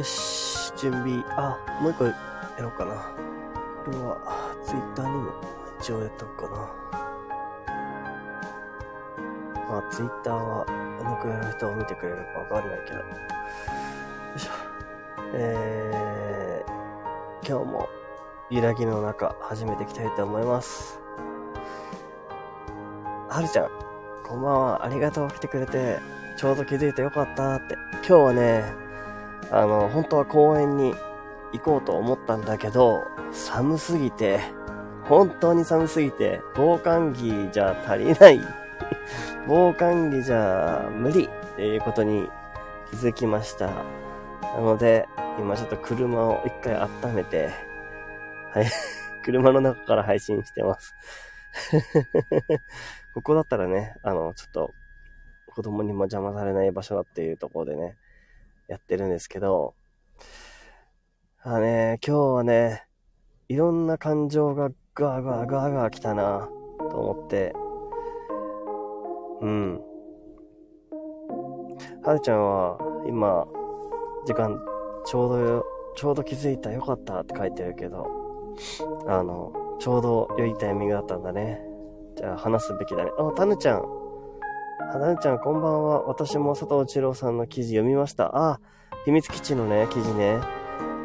よし、準備。あ、もう一個やろうかな。これは、ツイッターにも一応やっとくかな。まあ、ツイッターは、どのくらいの人を見てくれるかわかんないけど。よいしょ。えー、今日も、揺らぎの中、始めていきたいと思います。はるちゃん、こんばんは。ありがとう。来てくれて、ちょうど気づいてよかったって。今日はね、あの、本当は公園に行こうと思ったんだけど、寒すぎて、本当に寒すぎて、防寒着じゃ足りない。防寒着じゃ無理っていうことに気づきました。なので、今ちょっと車を一回温めて、はい、車の中から配信してます。ここだったらね、あの、ちょっと、子供にも邪魔されない場所だっていうところでね、やってるんですけど、あね、今日はね、いろんな感情がガーガーガーガー来たな、と思って、うん。はるちゃんは、今、時間、ちょうどよ、ちょうど気づいた、よかったって書いてるけど、あの、ちょうど良いタイミングだったんだね。じゃあ話すべきだね。あ、たぬちゃん。はなぬちゃん、こんばんは。私も佐藤二郎さんの記事読みました。あ、秘密基地のね、記事ね。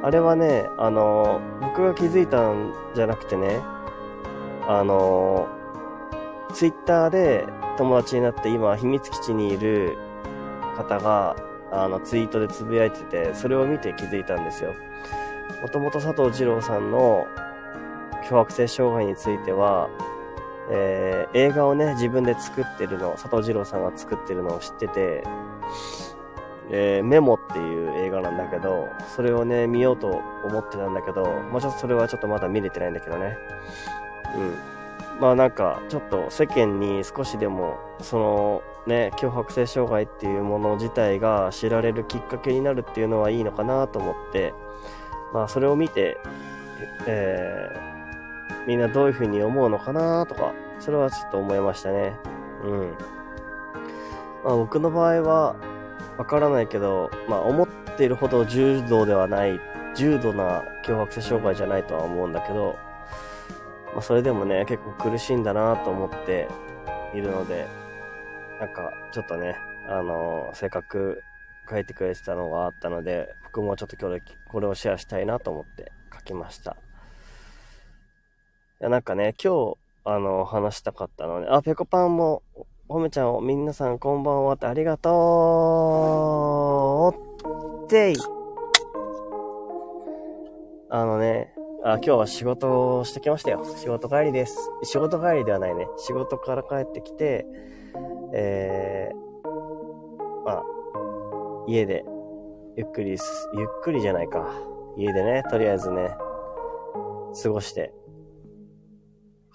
あれはね、あの、僕が気づいたんじゃなくてね、あの、ツイッターで友達になって今、秘密基地にいる方が、あの、ツイートでつぶやいてて、それを見て気づいたんですよ。もともと佐藤二郎さんの強迫性障害については、えー映画をね、自分で作ってるの、佐藤二郎さんが作ってるのを知ってて、えーメモっていう映画なんだけど、それをね、見ようと思ってたんだけど、まあちょっとそれはちょっとまだ見れてないんだけどね。うん。まあなんか、ちょっと世間に少しでも、その、ね、強迫性障害っていうもの自体が知られるきっかけになるっていうのはいいのかなと思って、まあそれを見て、えーみんなどういうふうに思うのかなとか、それはちょっと思いましたね。うん。まあ僕の場合は、わからないけど、まあ思っているほど重度ではない、重度な強迫性障害じゃないとは思うんだけど、まあそれでもね、結構苦しいんだなと思っているので、なんかちょっとね、あのせっかく書いてくれてたのがあったので、僕もちょっと今日でこれをシェアしたいなと思って書きました。や、なんかね、今日、あの、話したかったのね。あ、ぺこぱんも、ほめちゃんを、皆さんこんばんはってありがとうってい。あのね、あ、今日は仕事をしてきましたよ。仕事帰りです。仕事帰りではないね。仕事から帰ってきて、えー、まあ、家で、ゆっくりす、ゆっくりじゃないか。家でね、とりあえずね、過ごして、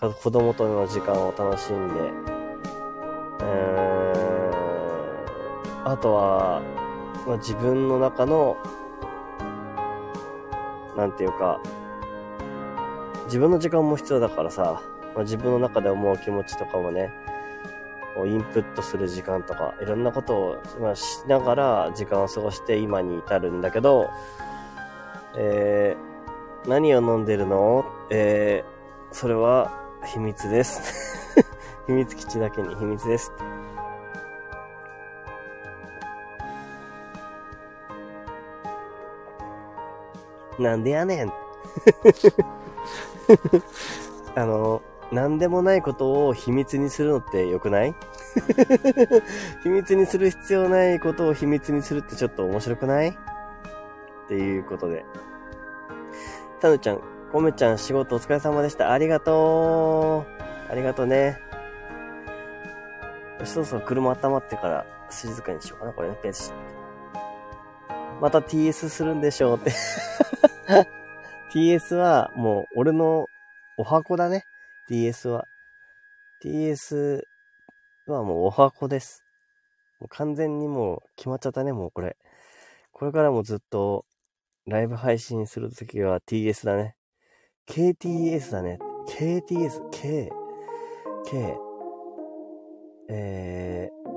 子供との時間を楽しんで、うーん、あとは、まあ、自分の中の、なんていうか、自分の時間も必要だからさ、まあ、自分の中で思う気持ちとかもね、こうインプットする時間とか、いろんなことを、まあ、しながら時間を過ごして今に至るんだけど、えー、何を飲んでるの？えー、それは秘密です。秘密基地だけに秘密です。なんでやねん。あの、なんでもないことを秘密にするのって良くない？秘密にする必要ないことを秘密にするってちょっと面白くない？っていうことで。たぬちゃん、こめちゃん仕事お疲れ様でした。ありがとう。ありがとうね。そろそろ車温まってから静かにしようかな、これね、ペース。また TS するんでしょうって。TS はもう俺のお箱だね。TS は。TS はもうお箱です。もう完全にもう決まっちゃったね、もうこれ。これからもずっとライブ配信するときは TS だね。KTS だね。KTS、K、K、えー、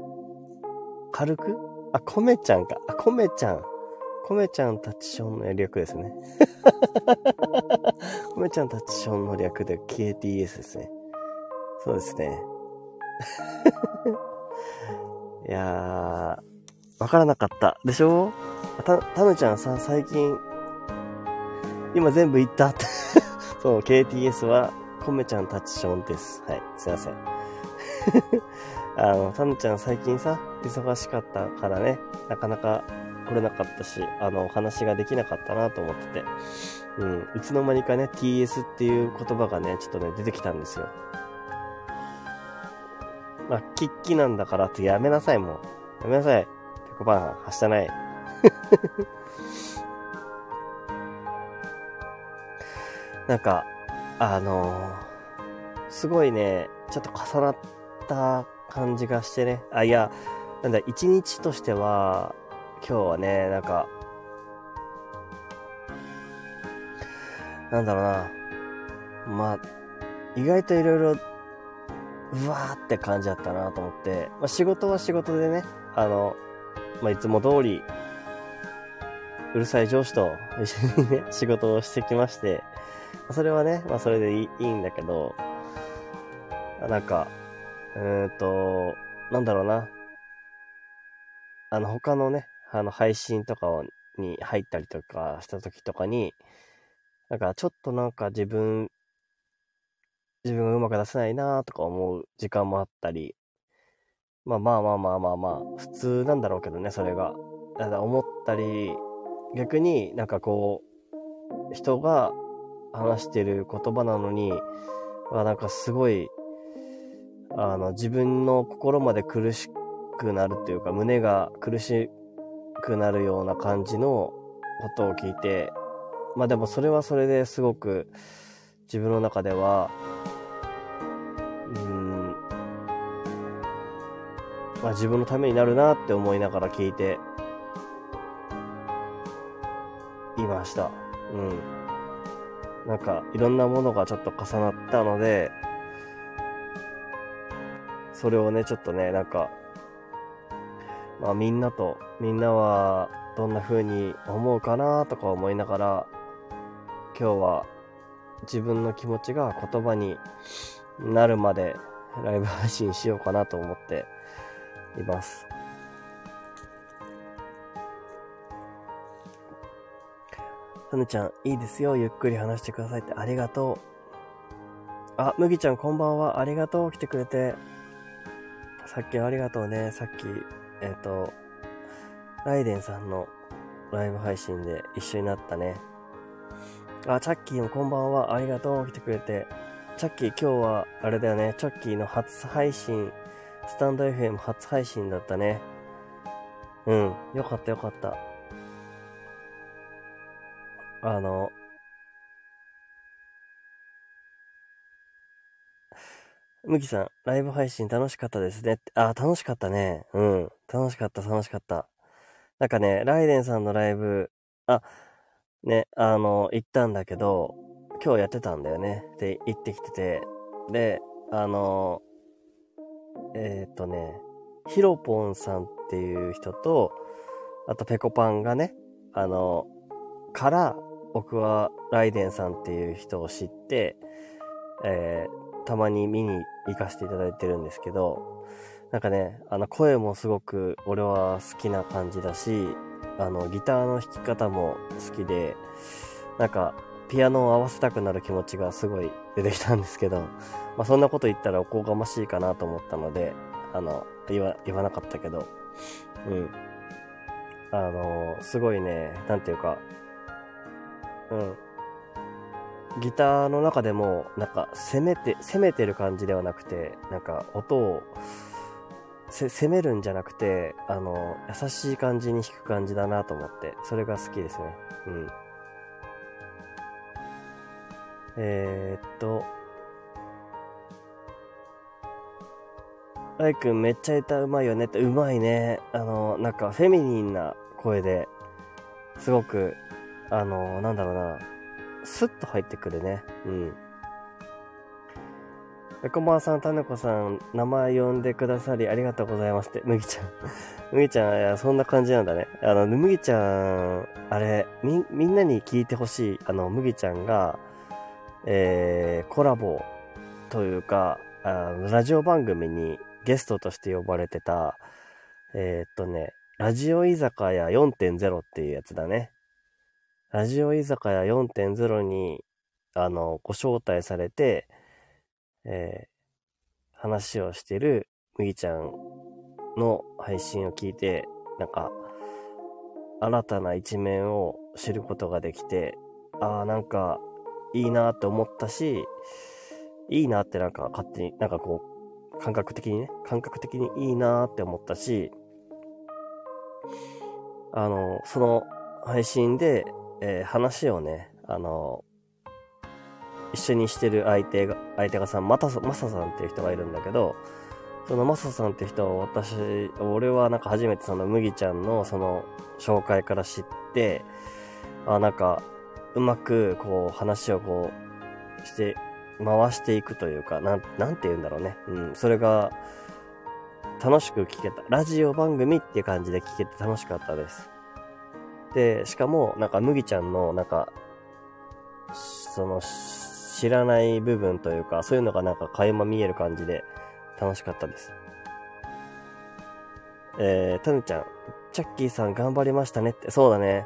軽く？あ、コメちゃんか。あ、コメちゃん。コメちゃんタッチションの略ですね。コメちゃんタッチションの略で KTS ですね。そうですね。いやー、わからなかった。でしょ？た、たぬちゃんさ、最近、今全部言ったってそう、KTS は、コメちゃんタッチションです。はい、すいません。あの、たぬちゃん最近さ、忙しかったからね、なかなか来れなかったし、あの、お話ができなかったなと思ってて、うん、いつの間にかね、TS っていう言葉がね、ちょっとね、出てきたんですよ。まあ、キッキなんだからってやめなさい、もう。やめなさい。ペコパン、はしたない。なんか、あのー、すごいね、ちょっと重なった感じがしてね。あ、いや、なんだ、一日としては、今日はね、なんか、なんだろうな。まあ、意外といろいろ、うわーって感じだったなと思って、まあ、仕事は仕事でね、あの、まあ、いつも通り、うるさい上司と一緒にね、仕事をしてきまして、それはね、まあそれでいいんだけど、なんか、うーんと、なんだろうな。あの、他のね、あの、配信とかに入ったりとかした時とかに、なんかちょっとなんか自分、自分がうまく出せないなとか思う時間もあったり、まあまあまあまあまあまあ、普通なんだろうけどね、それが。だ思ったり、逆になんかこう、人が話してる言葉なのに、あなんかすごい、あの、自分の心まで苦しくなるっていうか、胸が苦しくなるような感じのことを聞いて、まあでもそれはそれですごく自分の中では、うん、まあ自分のためになるなって思いながら聞いていました。うん。なんかいろんなものがちょっと重なったので、それをね、ちょっとね、なんかまあみんなと、みんなはどんな風に思うかなとか思いながら、今日は自分の気持ちが言葉になるまでライブ配信しようかなと思っています。さぬちゃん、いいですよ。ゆっくり話してくださいってありがとう。あ、麦ちゃんこんばんは。ありがとう。来てくれて。さっきありがとうね。さっきえっ、ー、と、ライデンさんのライブ配信で一緒になったね。あ、チャッキーもこんばんは。ありがとう。来てくれて。チャッキー今日は、あれだよね。チャッキーの初配信、スタンド FM 初配信だったね。うん。よかったよかった。あの、むきさん、ライブ配信楽しかったですね。あ、楽しかったね。うん。楽しかった、楽しかった。なんかね、ライデンさんのライブ、あ、ね、あの、行ったんだけど、今日やってたんだよね。で、行ってきてて。で、あの、えっ、とね、ヒロポンさんっていう人と、あとペコパンがね、あの、から、僕はライデンさんっていう人を知って、えー、たまに見に行かせていただいてるんですけど、なんかね、あの声もすごく俺は好きな感じだし、あのギターの弾き方も好きで、なんかピアノを合わせたくなる気持ちがすごい出てきたんですけど、まあそんなこと言ったらおこがましいかなと思ったので、あの、言わ、言わなかったけど、うん。あの、すごいね、なんていうか、うん。ギターの中でも、なんか、攻めて、攻めてる感じではなくて、なんか、音を、攻めるんじゃなくて、あの、優しい感じに弾く感じだなと思って、それが好きですね。うん。えー、っと、ライ君めっちゃ歌うまいよねって、うまいね。あの、なんかフェミニンな声で、すごく、あの、なんだろうな、スッと入ってくるね。うん。えこまさん、たねこさん、名前呼んでくださりありがとうございますって、むぎちゃん。むぎちゃん、いや、そんな感じなんだね。あの、むぎちゃん、あれ、み、みんなに聞いてほしい、あの、むぎちゃんが、えー、コラボというか、あラジオ番組にゲストとして呼ばれてた、えー、っとね、ラジオ居酒屋4.0っていうやつだね。ラジオ居酒屋4.0に、あの、ご招待されて、えー、話をしてる麦ちゃんの配信を聞いて、なんか、新たな一面を知ることができて、ああ、なんか、いいなって思ったし、いいなってなんか勝手に、なんかこう、感覚的にね、感覚的にいいなって思ったし、あの、その配信で、えー、話をね、あの、一緒にしてる相手が、相手がさ、また、まささんっていう人がいるんだけど、そのまささんっていう人を私、俺はなんか初めてその麦ちゃんのその紹介から知って、あ、なんか、うまくこう話をこうして、回していくというか、なん、なんて言うんだろうね。うん、それが楽しく聞けた。ラジオ番組っていう感じで聞けて楽しかったです。で、しかも、なんか麦ちゃんの、なんか、その、知らない部分というか、そういうのがなんか垣間見える感じで楽しかったです。えー、たぬちゃん、チャッキーさん頑張りましたねって、そうだね。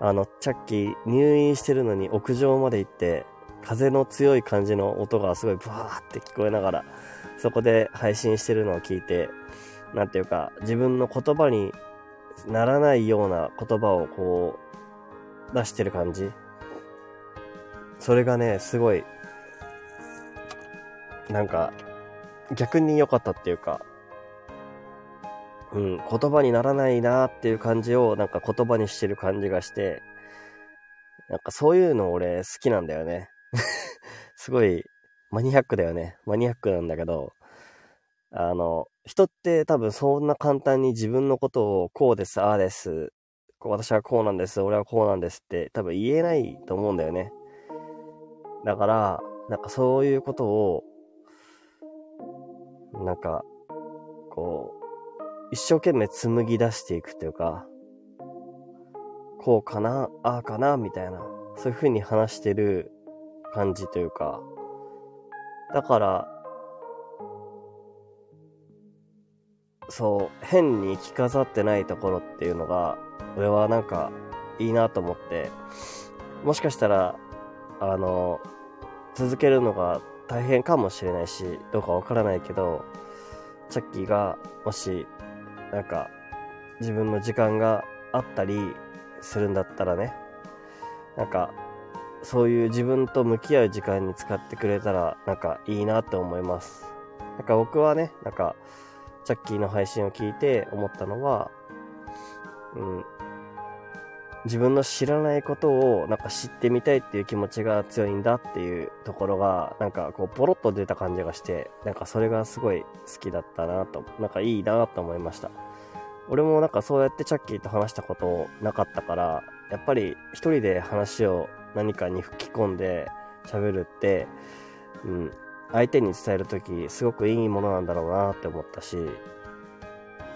あの、チャッキー入院してるのに屋上まで行って、風の強い感じの音がすごいブワーって聞こえながら、そこで配信してるのを聞いて、なんていうか、自分の言葉にならないような言葉をこう、出してる感じ。それがね、すごいなんか、逆に良かったっていうか、うん、言葉にならないなっていう感じをなんか言葉にしてる感じがして、なんかそういうの俺好きなんだよね。すごいマニアックだよね。マニアックなんだけど、あの、人って多分そんな簡単に自分のことをこうです、ああです、私はこうなんです、俺はこうなんですって多分言えないと思うんだよね。だから、なんかそういうことをなんか、こう、一生懸命紡ぎ出していくというか、こうかな、ああかな、みたいな、そういう風に話してる感じというか、だから、そう、変に着飾ってないところっていうのが、俺はなんかいいなと思って、もしかしたら、あの、続けるのが大変かもしれないし、どうかわからないけど、チャッキーがもし、なんか、自分の時間があったりするんだったらね、なんか、そういう自分と向き合う時間に使ってくれたら、なんかいいなって思います。なんか僕はね、なんか、チャッキーの配信を聞いて思ったのは、うん、自分の知らないことをなんか知ってみたいっていう気持ちが強いんだっていうところが、なんかこうポロッと出た感じがして、なんかそれがすごい好きだったなと、なんかいいなと思いました。俺もなんかそうやってチャッキーと話したことなかったから、やっぱり一人で話を何かに吹き込んで喋るって、うん、相手に伝えるときすごくいいものなんだろうなって思ったし、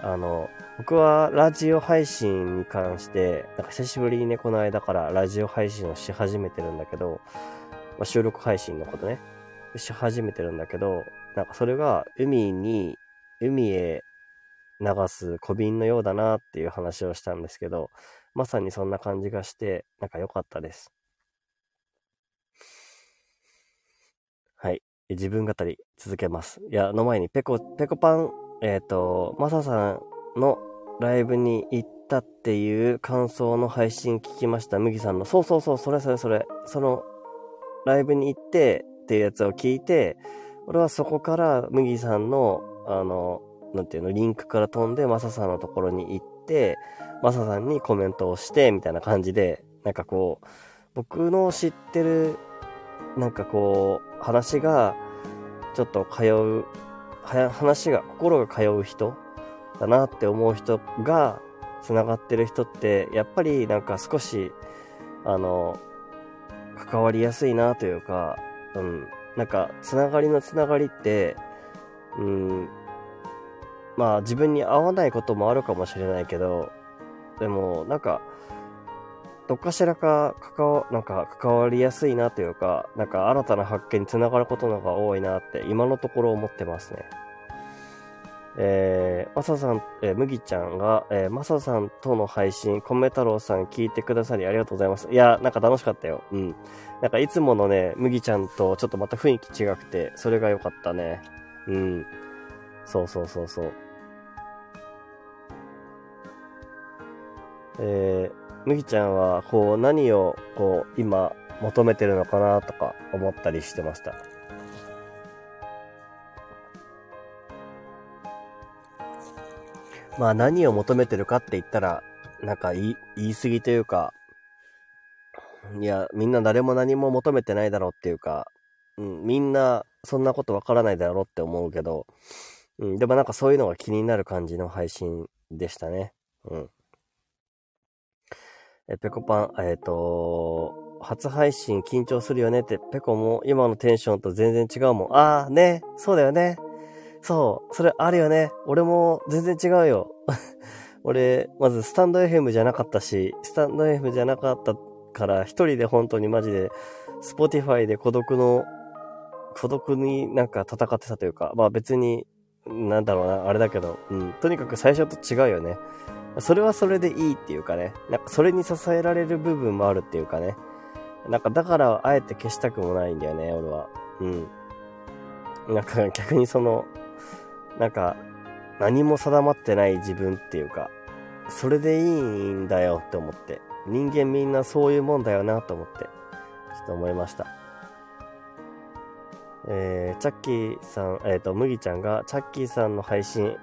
あの、僕はラジオ配信に関して、なんか久しぶりにね、この間からラジオ配信をし始めてるんだけど、まあ、収録配信のことね、し始めてるんだけど、なんかそれが海に、海へ流す小瓶のようだなっていう話をしたんですけど、まさにそんな感じがして、なんか良かったです。はい。自分語り続けます。いや、の前にペコ、ペコパンえっ、ー、と、マサさんのライブに行ったっていう感想の配信聞きました。麦さんの。そうそうそう、それそれそれ。その、ライブに行ってっていうやつを聞いて、俺はそこから麦さんの、あの、なんていうの、リンクから飛んでマサさんのところに行って、マサさんにコメントをして、みたいな感じで、なんかこう、僕の知ってる、なんかこう、話が、ちょっと通う話が、心が通う人だなって思う人が繋がってる人って、やっぱりなんか少し、あの、関わりやすいなというか、うん、なんか、つながりのつながりって、うん、まあ自分に合わないこともあるかもしれないけど、でも、なんか、どっかしらか関わ、なんか関わりやすいなというか、なんか新たな発見につながることのが多いなって今のところ思ってますね。えー、マサさん、えー、麦ちゃんが、えー、マサさんとの配信、コメ太郎さん聞いてくださりありがとうございます。いや、なんか楽しかったよ。うん。なんかいつものね、麦ちゃんとちょっとまた雰囲気違くて、それが良かったね。うん。そうそうそうそう。えー、麦ちゃんは、こう、何を、こう、今、求めてるのかなとか思ったりしてました？まあ何を求めてるかって言ったら、なんか言い、言い過ぎというか、いや、みんな誰も何も求めてないだろうっていうか、うん、みんなそんなことわからないだろうって思うけど、うん、でもなんかそういうのが気になる感じの配信でしたね。うん。え、ペコパン、えっ、ー、と、初配信緊張するよねって、ペコも今のテンションと全然違うもん。ああ、ね、そうだよね。そう、それあるよね。俺も全然違うよ。俺、まずスタンド FM じゃなかったし、スタンド FM じゃなかったから一人で本当にマジで、 Spotify で孤独の、孤独になんか戦ってたというか、まあ別に、なんだろうな、あれだけど、うん、とにかく最初と違うよね。それはそれでいいっていうかね、なんかそれに支えられる部分もあるっていうかね、なんかだからあえて消したくもないんだよね、俺は。うん。なんか逆にその、なんか何も定まってない自分っていうか、それでいいんだよって思って。人間みんなそういうもんだよなと思って、ちょっと思いました。えー、チャッキーさん、えっ、ー、と、麦ちゃんが、チャッキーさんの配信、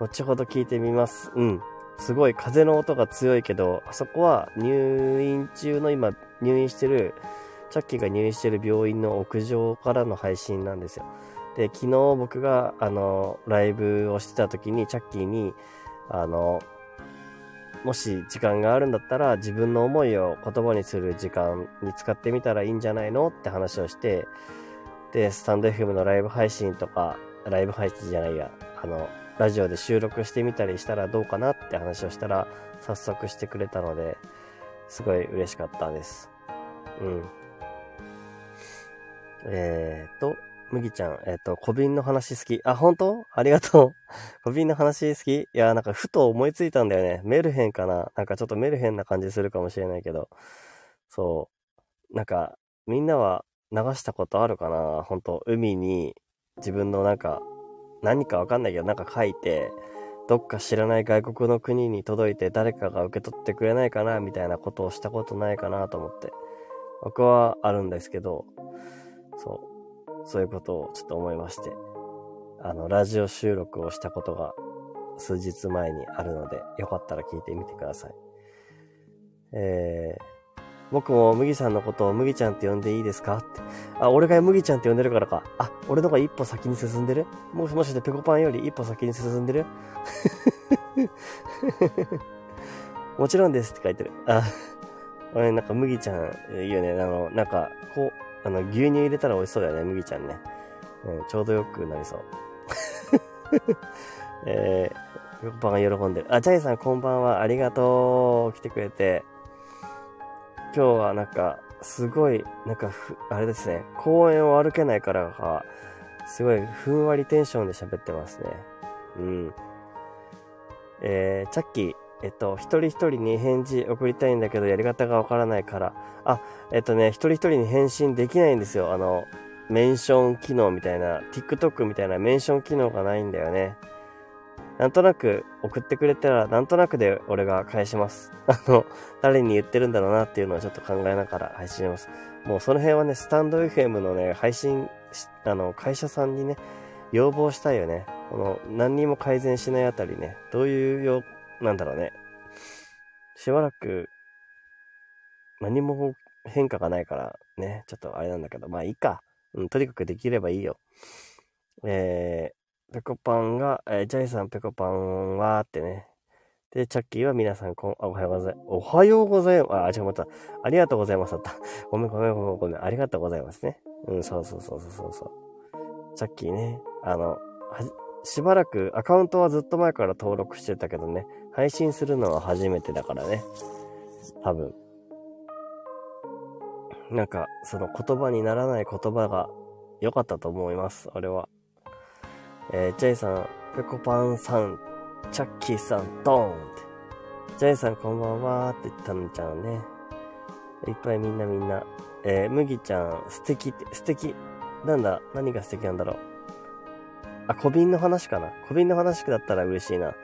後ほど聞いてみます。うん。すごい風の音が強いけど、あそこは入院中の今、入院してる、チャッキーが入院してる病院の屋上からの配信なんですよ。で、昨日僕が、あの、ライブをしてた時に、チャッキーに、あの、もし時間があるんだったら自分の思いを言葉にする時間に使ってみたらいいんじゃないのって話をして、で、スタンド FM のライブ配信とか、ライブ配信じゃないや、あの、ラジオで収録してみたりしたらどうかなって話をしたら、早速してくれたので、すごい嬉しかったです。うん。えーと、麦ちゃん、えっ、と、小瓶の話好き。あ、本当？ありがとう。小瓶の話好き？いや、なんかふと思いついたんだよね。メルヘンかな？なんかちょっとメルヘンな感じするかもしれないけど。そう。なんか、みんなは流したことあるかな？本当？海に自分のなんか、何かわかんないけど、なんか書いて、どっか知らない外国の国に届いて誰かが受け取ってくれないかなみたいなことをしたことないかなと思って。僕はあるんですけど、そう。そういうことをちょっと思いまして、あの、ラジオ収録をしたことが数日前にあるので、よかったら聞いてみてください。えー、僕も麦さんのことを麦ちゃんって呼んでいいですか？って。あ、俺が麦ちゃんって呼んでるからか。あ、俺の方が一歩先に進んでる？もしもしでペコパンより一歩先に進んでる？もちろんですって書いてる。あ、俺なんか麦ちゃんいいよね。あの、なんか、こう、あの、牛乳入れたら美味しそうだよね、麦ちゃんね。うん、ちょうどよくなりそう。えー、ペコパパが喜んでる。あ、ジャイさんこんばんは。ありがとう。来てくれて。今日はなんか、すごい、なんか、あれですね。公園を歩けないからか、すごいふんわりテンションで喋ってますね。うん。えー、チャッキー、えっと、一人一人に返事送りたいんだけど、やり方がわからないから。あ、えっとね、一人一人に返信できないんですよ。あの、メンション機能みたいな、TikTok みたいなメンション機能がないんだよね。なんとなく送ってくれたら、なんとなくで俺が返します。あの、誰に言ってるんだろうなっていうのをちょっと考えながら配信します。もうその辺はね、スタンド FM のね、配信、あの、会社さんにね、要望したいよね。この、何にも改善しないあたりね、どういう要なんだろうね。しばらく、何も変化がないからね、ちょっとあれなんだけど、まあいいか。うん、とにかくできればいいよ。えー、ペコパンが、えー、ジャイさんペコパンはってね。で、チャッキーは皆さんこん、あおはようございます。おはようございます。あ、違う、また。ありがとうございますだった。ごめんごめんごめんごめん。ありがとうございますね。うん、そうそうそうそうそう。チャッキーね。あの、しばらくアカウントはずっと前から登録してたけどね、配信するのは初めてだからね。多分。なんか、その言葉にならない言葉が良かったと思います、俺は。えー、ジェイさん、ペコパンさん、チャッキーさん、ドーンって。ジェイさんこんばんはって言ったのちゃんね。いっぱいみんなみんな。えー、麦ちゃん、素敵って、素敵。なんだ、何が素敵なんだろう。あ、小瓶の話かな。小瓶の話だったら嬉しいな。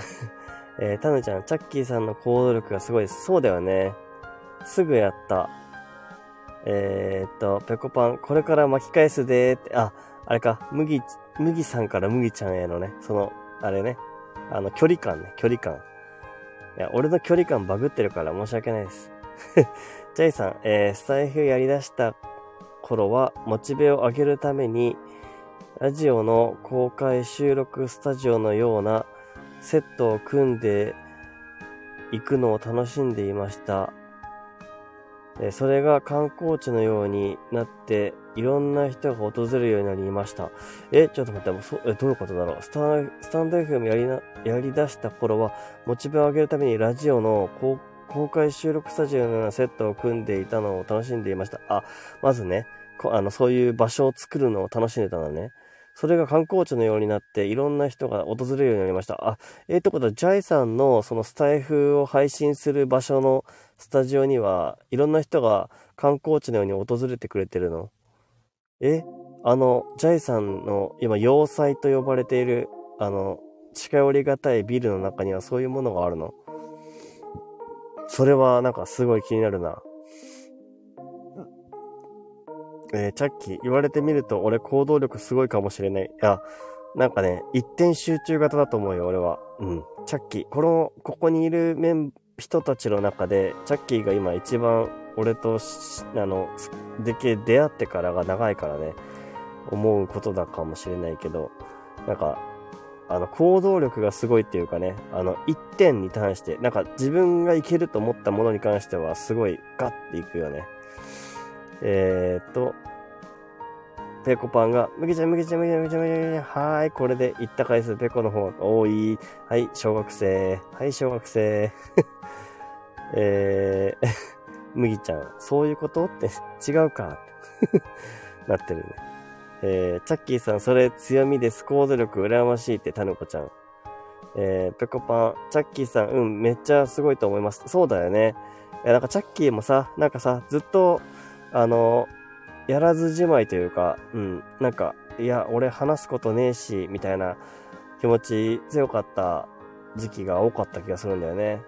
えー、タヌちゃん、チャッキーさんの行動力がすごいです。そうだよね。すぐやった。えー、っと、ペコパン、これから巻き返すでーって、あ、あれか、麦、麦さんから麦ちゃんへのね、その、あれね、あの、距離感ね、距離感。いや、俺の距離感バグってるから申し訳ないです。ジャイさん、えー、スタイフやり出した頃は、モチベを上げるために、ラジオの公開収録スタジオのようなセットを組んでいくのを楽しんでいました。それが観光地のようになって、いろんな人が訪れるようになりました。え、ちょっと待って、もうそえどういうことだろう？スタスタンド FM やりな、やり出した頃は、モチベを上げるためにラジオの公開収録スタジオのようなセットを組んでいたのを楽しんでいました。あ、まずね、あの、そういう場所を作るのを楽しんでたのね。それが観光地のようになって、いろんな人が訪れるようになりました。あ、えー、ってことは、ジャイさんのそのスタイフを配信する場所のスタジオには、いろんな人が観光地のように訪れてくれてるの？えあの、ジャイさんの今、要塞と呼ばれている、あの、近寄りがたいビルの中にはそういうものがあるの？それはなんかすごい気になるな。えー、チャッキー、言われてみると俺行動力すごいかもしれない。いや、なんかね、一点集中型だと思うよ、俺は。うん。チャッキー、この、ここにいるメン、人たちの中で、チャッキーが今一番俺と、あの、でけ、出会ってからが長いからね、思うことだかもしれないけど、なんか、あの、行動力がすごいっていうかね、あの、一点に関して、なんか自分がいけると思ったものに関しては、すごいガッていくよね。えー、っと、ペコパンが、むぎちゃん、むぎちゃん、むぎちゃん、むぎちゃん、むぎちゃん、はーい、これで行った回数、ペコの方が多い。はい、小学生。はい、小学生。えー、むぎちゃん、そういうことって違うか なってるね。えー、チャッキーさん、それ強みです。行動力羨ましいって、タヌコちゃん。えー、ペコパン、チャッキーさん、うん、めっちゃすごいと思います。そうだよね。いや、なんかチャッキーもさ、なんかさ、ずっと、あの、やらずじまいというか、うん、なんか、いや、俺話すことねえし、みたいな気持ち強かった時期が多かった気がするんだよね。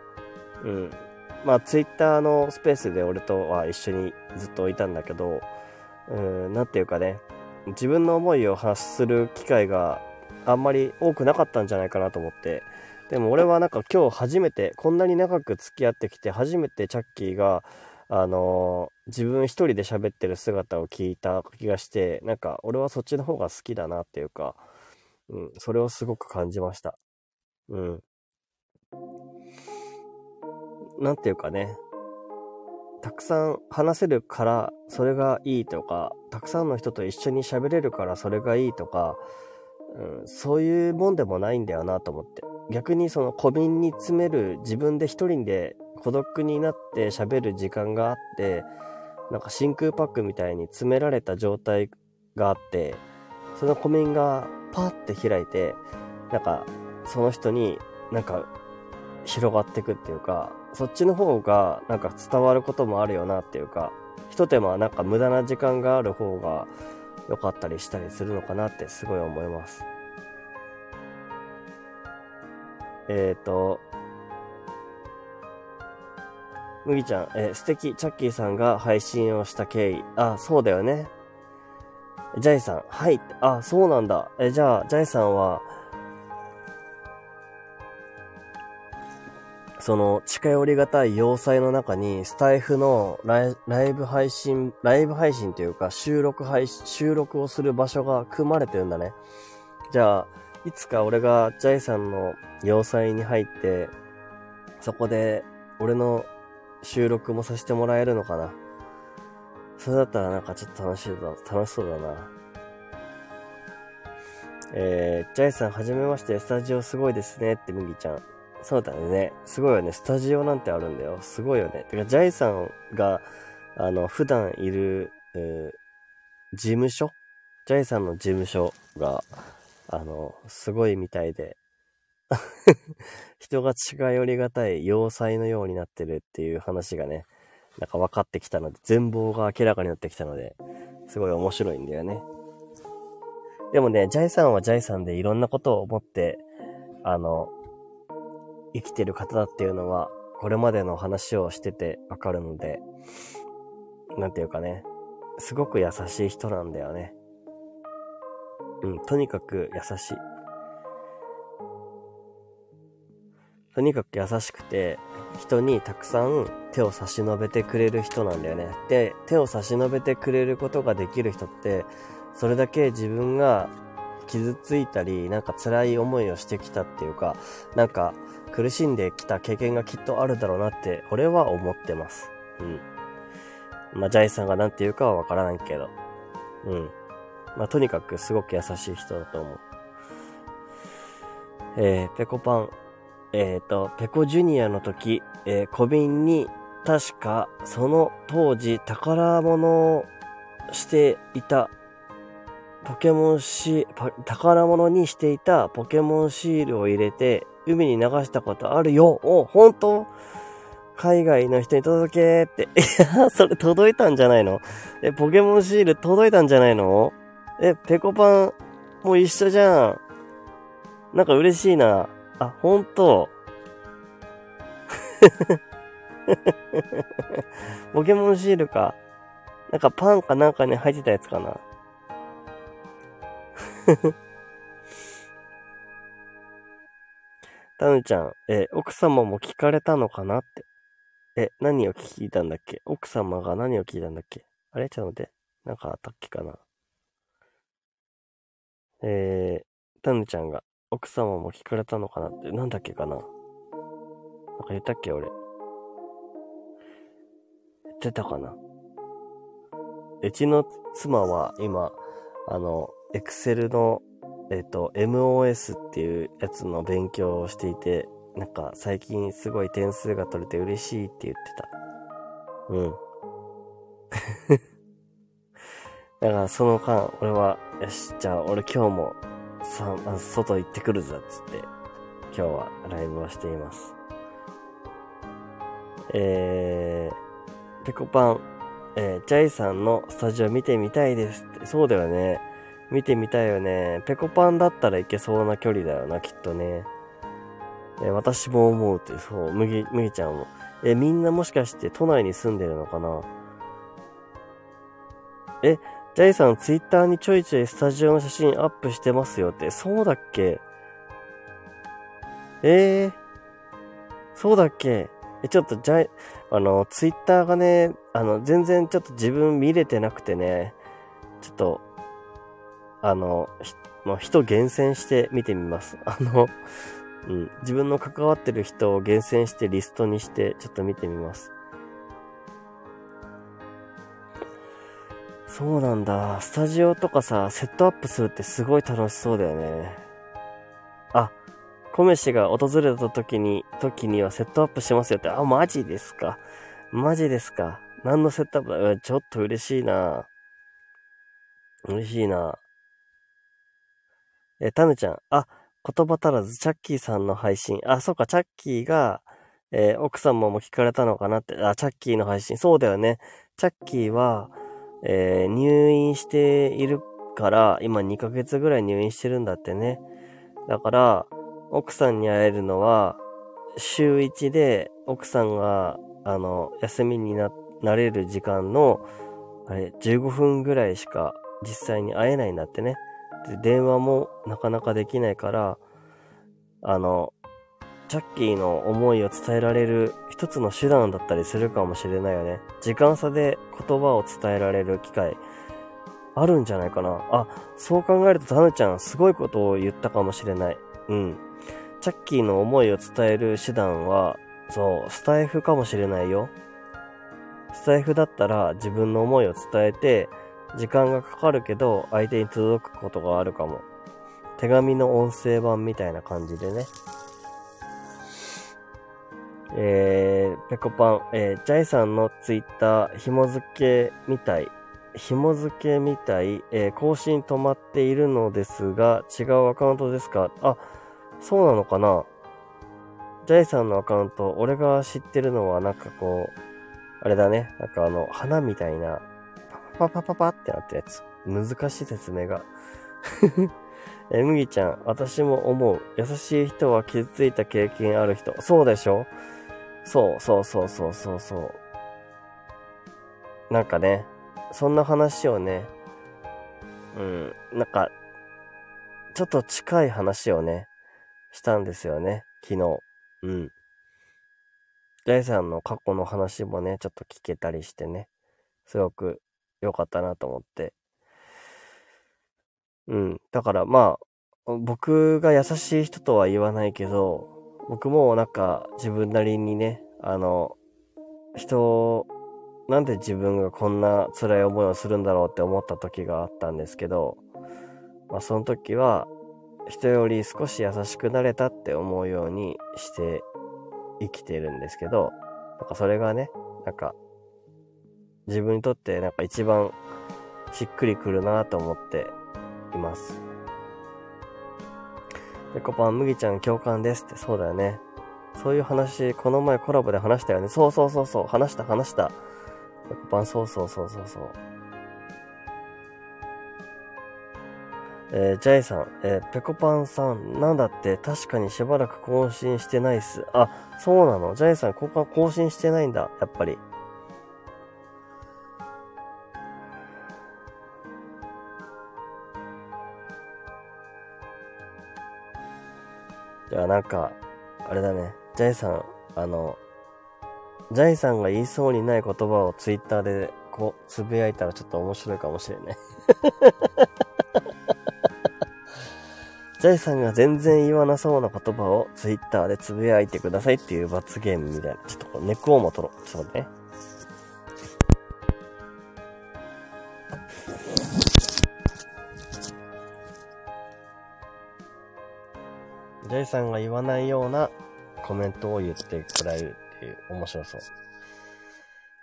うん。まあ、ツイッターのスペースで俺とは一緒にずっといたんだけど、うん、なんていうかね、自分の思いを発する機会があんまり多くなかったんじゃないかなと思って、でも俺はなんか今日初めて、こんなに長く付き合ってきて初めてチャッキーが、あのー、自分一人で喋ってる姿を聞いた気がして、なんか俺はそっちの方が好きだなっていうか、うん、それをすごく感じました。うん。なんていうかね、たくさん話せるからそれがいいとか、たくさんの人と一緒に喋れるからそれがいいとか、うん、そういうもんでもないんだよなと思って。逆にその小瓶に詰める自分で一人で孤独になって喋る時間があって、なんか真空パックみたいに詰められた状態があって、そのコメンがパーって開いて、なんかその人になんか広がっていくっていうか、そっちの方がなんか伝わることもあるよなっていうか、一手間なんか無駄な時間がある方が良かったりしたりするのかなってすごい思います。えっ、ー、と、麦ちゃん、えー、素敵、チャッキーさんが配信をした経緯。あ、そうだよね。ジャイさん、はい。あ、そうなんだ。え、じゃあ、ジャイさんは、その、近寄りがたい要塞の中に、スタイフのライライブ配信、ライブ配信というか、収録配信、収録をする場所が組まれてるんだね。じゃあ、いつか俺がジャイさんの要塞に入って、そこで、俺の収録もさせてもらえるのかな。それだったらなんかちょっと楽しいだ、楽しそうだな。えー、ジャイさんはじめまして、スタジオすごいですねって麦ちゃん。そうだね。すごいよね。スタジオなんてあるんだよ。すごいよね。てか、ジャイさんが、あの、普段いる、えー、事務所？ジャイさんの事務所が、あの、すごいみたいで、人が近寄りがたい要塞のようになってるっていう話がね、なんか分かってきたので、全貌が明らかになってきたので、すごい面白いんだよね。でもね、ジャイさんはジャイさんでいろんなことを思って、あの、生きてる方だっていうのは、これまでの話をしててわかるので、なんていうかね、すごく優しい人なんだよね。うん、とにかく優しい。とにかく優しくて、人にたくさん手を差し伸べてくれる人なんだよね。で、手を差し伸べてくれることができる人って、それだけ自分が傷ついたり、なんか辛い思いをしてきたっていうか、なんか苦しんできた経験がきっとあるだろうなって、俺は思ってます。うん。まあ、ジャイさんが何て言うかはわからないけど。うん。まあ、とにかくすごく優しい人だと思う。えー、ペコパン。えっ、ー、と、ペコジュニアの時、えー、小瓶に確かその当時宝物をしていたポケモンシー、宝物にしていたポケモンシールを入れて海に流したことあるよ。お、本当？海外の人に届けって。いや、それ届いたんじゃないの？え、ポケモンシール届いたんじゃないの？え、ペコパンもう一緒じゃん。なんか嬉しいな。あ、ほんと。ポケモンシールか。なんかパンかなんかに入ってたやつかな。タヌちゃん、え奥様も聞かれたのかなって。え、何を聞いたんだっけ？奥様が何を聞いたんだっけ？あれ？ちょっと待って。なんかあったっけかな？えー、タヌちゃんが、奥様も聞かれたのかなって、なんだっけかななんか言ったっけ俺。言ってたかなうちの妻は今、あの、エクセルの、えっ、ー、と、MOS っていうやつの勉強をしていて、なんか最近すごい点数が取れて嬉しいって言ってた。うん。だからその間、俺は、よし、じゃあ俺今日も、さ、外行ってくるぞ、つって、今日はライブをしています。えー、ペコパン、えー、ジャイさんのスタジオ見てみたいですって。そうだよね。見てみたいよね。ペコパンだったらいけそうな距離だよな、きっとね。え私も思うって、そう、麦、麦ちゃんも。え、みんなもしかして都内に住んでるのかな？え、ジャイさんツイッターにちょいちょいスタジオの写真アップしてますよって、そうだっけ？えー、そうだっけ？え、ちょっとジャイ、あの、ツイッターがね、あの、全然ちょっと自分見れてなくてね、ちょっと、あの、まあ、人厳選して見てみます。あの、うん、自分の関わってる人を厳選してリストにしてちょっと見てみます。そうなんだ。スタジオとかさ、セットアップするってすごい楽しそうだよね。あ、コメシが訪れた時に、時にはセットアップしますよって。あ、マジですか。マジですか。何のセットアップだ？うちょっと嬉しいな嬉しいなえ、タヌちゃん。あ、言葉足らず、チャッキーさんの配信。あ、そうか、チャッキーが、えー、奥様も聞かれたのかなって。あ、チャッキーの配信。そうだよね。チャッキーは、えー、入院しているから、今2ヶ月ぐらい入院してるんだってね。だから、奥さんに会えるのは、週1で奥さんが、あの、休みにな、なれる時間の、あれ、15分ぐらいしか実際に会えないんだってね。で、電話もなかなかできないから、あの、チャッキーの思いを伝えられる一つの手段だったりするかもしれないよね。時間差で言葉を伝えられる機会、あるんじゃないかな。あ、そう考えるとタヌちゃんすごいことを言ったかもしれない。うん。チャッキーの思いを伝える手段は、そう、スタイフかもしれないよ。スタイフだったら自分の思いを伝えて、時間がかかるけど、相手に届くことがあるかも。手紙の音声版みたいな感じでね。えー、ペコパン、えー、ジャイさんのツイッター、紐付けみたい。紐付けみたい。えー、更新止まっているのですが、違うアカウントですか？あ、そうなのかな？ジャイさんのアカウント、俺が知ってるのはなんかこう、あれだね。なんかあの、花みたいな、パパパパパってなったやつ。難しい説明が。え、麦ちゃん、私も思う。優しい人は傷ついた経験ある人。そうでしょ？そうそうそうそうそうそう。なんかね、そんな話をね、うん、なんか、ちょっと近い話をね、したんですよね、昨日。うん。ジャイさんの過去の話もね、ちょっと聞けたりしてね、すごく良かったなと思って。うん。だからまあ、僕が優しい人とは言わないけど、僕もなんか自分なりにね、あの、人、なんで自分がこんな辛い思いをするんだろうって思った時があったんですけど、まあその時は人より少し優しくなれたって思うようにして生きてるんですけど、なんかそれがね、なんか自分にとってなんか一番しっくりくるなと思っています。ペコパン、麦ちゃん共感ですって、そうだよね。そういう話、この前コラボで話したよね。そうそうそうそう、話した話した。ペコパン、そうそうそうそうそう。えー、ジャイさん、えー、ペコパンさん、なんだって？確かにしばらく更新してないっす。あ、そうなのジャイさん、ここは更新してないんだ、やっぱり。じゃあなんか、あれだね。ジャイさん、あの、ジャイさんが言いそうにない言葉をツイッターでこう、つぶやいたらちょっと面白いかもしれない。ジャイさんが全然言わなそうな言葉をツイッターでつぶやいてくださいっていう罰ゲームみたいな。ちょっとこう、ネクオも取ろう。ちょっとね。ジャイさんが言わないようなコメントを言ってくれるっていう面白そう。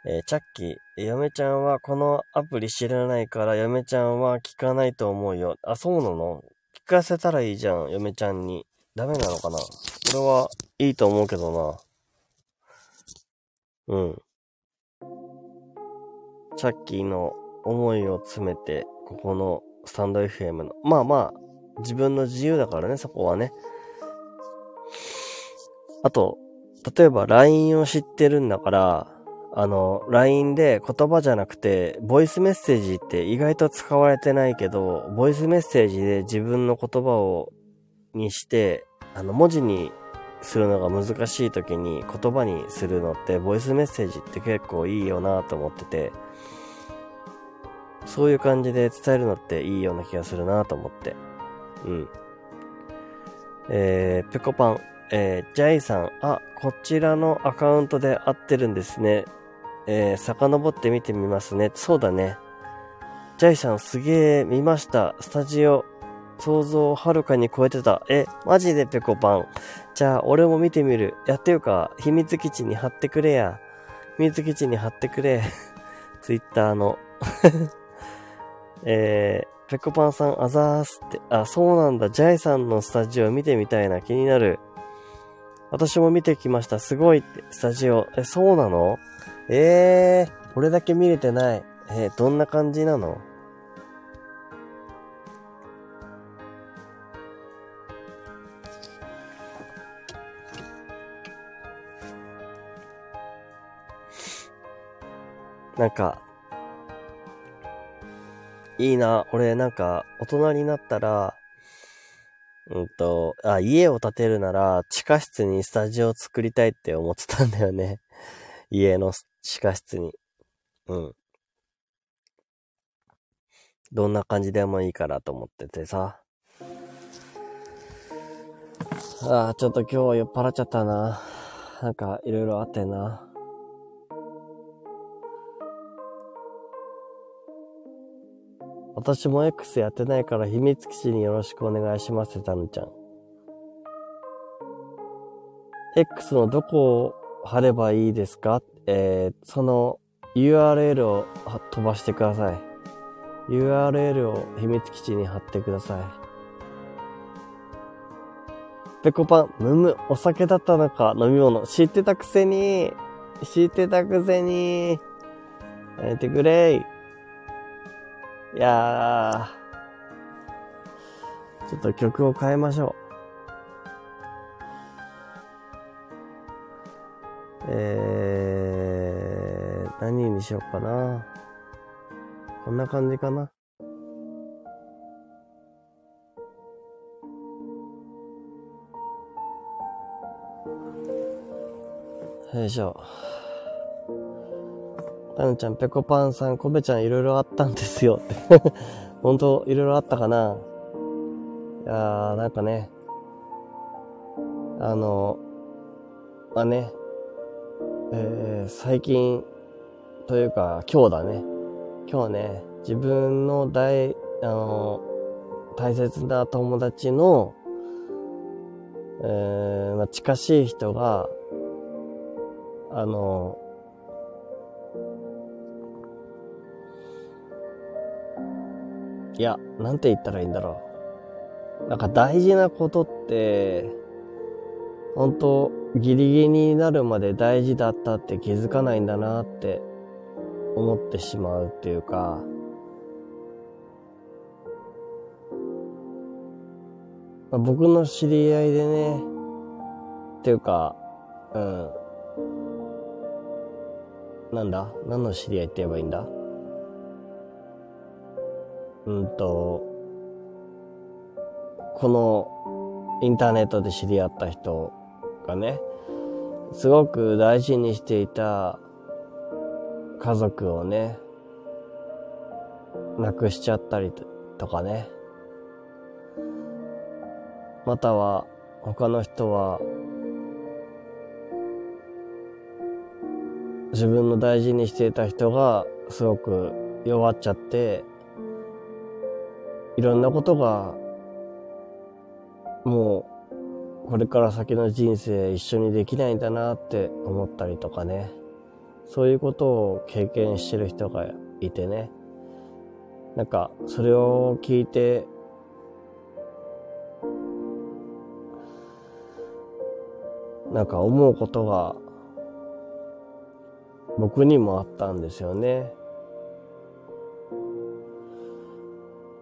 えー、チャッキー、嫁ちゃんはこのアプリ知らないから嫁ちゃんは聞かないと思うよ。あ、そうなの？聞かせたらいいじゃん、嫁ちゃんに。ダメなのかな？これはいいと思うけどな。うん。チャッキーの思いを詰めて、ここのスタンド FM の。まあまあ、自分の自由だからね、そこはね。あと、例えば LINE を知ってるんだから、あの、LINE で言葉じゃなくて、ボイスメッセージって意外と使われてないけど、ボイスメッセージで自分の言葉を、にして、あの、文字にするのが難しい時に言葉にするのって、ボイスメッセージって結構いいよなと思ってて、そういう感じで伝えるのっていいような気がするなと思って。うん。えー、ぺこぱん。えー、ジャイさん、あ、こちらのアカウントで合ってるんですね。えー、遡って見てみますね。そうだね。ジャイさん、すげえ、見ました。スタジオ、想像をはるかに超えてた。え、マジでペコパン。じゃあ、俺も見てみる。やってよか。秘密基地に貼ってくれや。秘密基地に貼ってくれ。ツイッターの。えー、ペコパンさん、あざーすって。あ、そうなんだ。ジャイさんのスタジオ見てみたいな。気になる。私も見てきました。すごいって、スタジオ。え、そうなの？ええー、俺だけ見れてない。えー、どんな感じなの？なんか、いいな。俺なんか、大人になったら、うんと、あ、家を建てるなら、地下室にスタジオを作りたいって思ってたんだよね。家の地下室に。うん。どんな感じでもいいからと思っててさ。ああ、ちょっと今日は酔っ払っちゃったな。なんかいろいろあってな。私も X やってないから秘密基地によろしくお願いしますってたぬちゃん。X のどこを貼ればいいですか？えー、その URL を飛ばしてください。URL を秘密基地に貼ってください。ペコパン、むむ、お酒だったのか、飲み物。知ってたくせに、知ってたくせに、やめてくれい。いやー、ちょっと曲を変えましょう。えー、何にしようかな。こんな感じかな。よいしょ。タヌちゃん、ぺこぱんさん、コベちゃんいろいろあったんですよって。本当いろいろあったかな？いやー、なんかね、あの、まあね、えー、最近、というか今日だね。今日ね、自分の大、あの、大切な友達の、えー、まあ、近しい人が、あの、いや、なんて言ったらいいんだろう。なんか大事なことって、本当ギリギリになるまで大事だったって気づかないんだなって思ってしまうっていうか、まあ、僕の知り合いでね、っていうか、うん。なんだ？何の知り合いって言えばいいんだ？うんと、このインターネットで知り合った人がね、すごく大事にしていた家族をね、亡くしちゃったりとかね。または他の人は自分の大事にしていた人がすごく弱っちゃっていろんなことが、もう、これから先の人生一緒にできないんだなって思ったりとかね。そういうことを経験してる人がいてね。なんか、それを聞いて、なんか思うことが僕にもあったんですよね。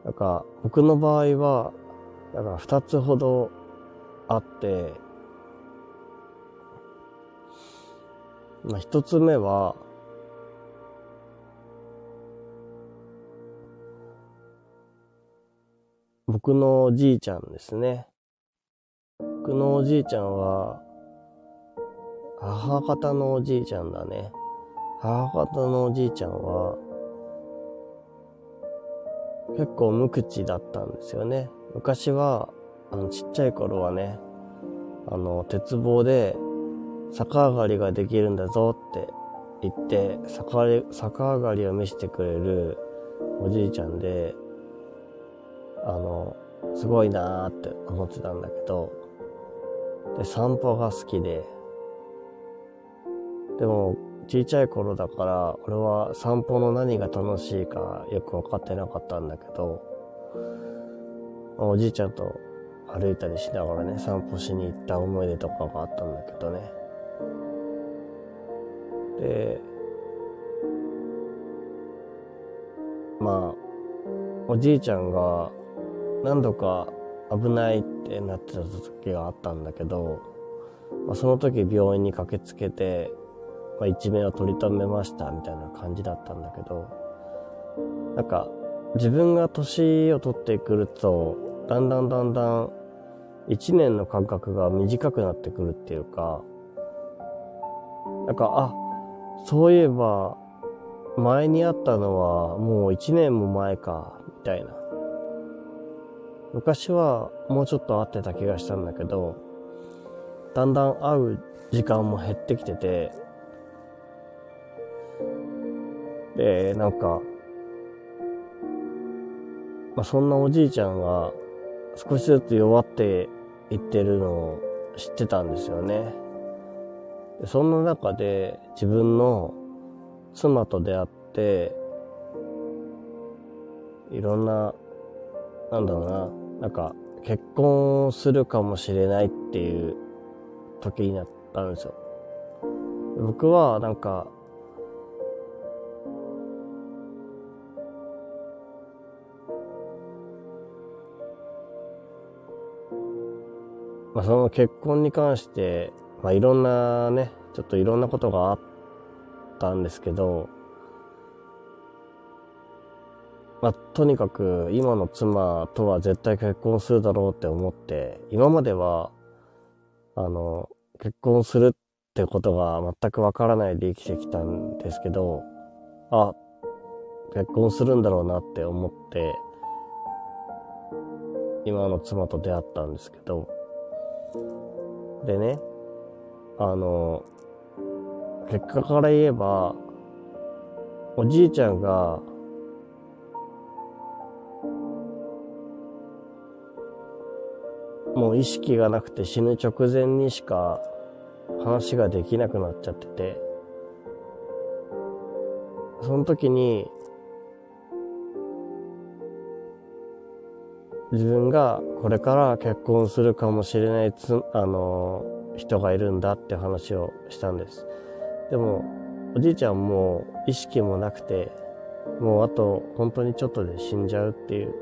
なんか、僕の場合は、だから二つほどあって、まあ一つ目は、僕のおじいちゃんですね。僕のおじいちゃんは、母方のおじいちゃんだね。母方のおじいちゃんは、結構無口だったんですよね。昔は、あの、ちっちゃい頃はね、あの、鉄棒で逆上がりができるんだぞって言って、逆逆上がりを見せてくれるおじいちゃんで、あの、すごいなーって思ってたんだけど、で、散歩が好きで、でも、小さい頃だから、俺は散歩の何が楽しいかよく分かってなかったんだけど、おじいちゃんと歩いたりしながらね、散歩しに行った思い出とかがあったんだけどね。で、まあ、おじいちゃんが何度か危ないってなってた時があったんだけど、まあ、その時病院に駆けつけて、まあ、一命を取り留めましたみたいな感じだったんだけど、なんか、自分が年を取ってくると、だんだんだんだん、一年の間隔が短くなってくるっていうか、なんか、あ、そういえば、前にあったのはもう一年も前か、みたいな。昔はもうちょっと会ってた気がしたんだけど、だんだん会う時間も減ってきてて、で、なんか、まあ、そんなおじいちゃんが少しずつ弱っていってるのを知ってたんですよね。でそんな中で自分の妻と出会って、いろんな、なんだろうな、なんか結婚するかもしれないっていう時になったんですよ。僕はなんかまあ、その結婚に関して、まあ、いろんなね、ちょっといろんなことがあったんですけど、まあ、とにかく今の妻とは絶対結婚するだろうって思って、今までは、あの、結婚するってことが全くわからないで生きてきたんですけど、あ、結婚するんだろうなって思って、今の妻と出会ったんですけど、でね、あの、結果から言えば、おじいちゃんが、もう意識がなくて死ぬ直前にしか話ができなくなっちゃってて、その時に自分がこれから結婚するかもしれないつ、あの、人がいるんだって話をしたんです。でも、おじいちゃんも意識もなくて、もうあと本当にちょっとで死んじゃうっていう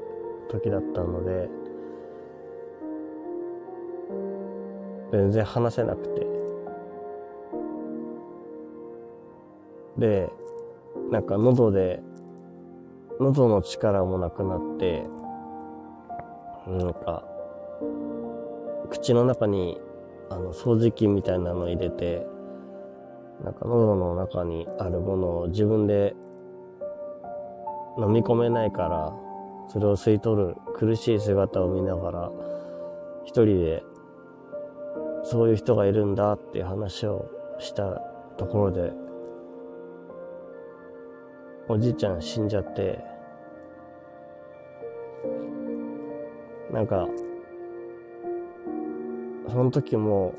時だったので、全然話せなくて。で、なんか喉で、喉の力もなくなって、なんか、口の中に、あの、掃除機みたいなの入れて、なんか喉の中にあるものを自分で飲み込めないから、それを吸い取る苦しい姿を見ながら、一人で、そういう人がいるんだっていう話をしたところで、おじいちゃん死んじゃって、なんか、その時も、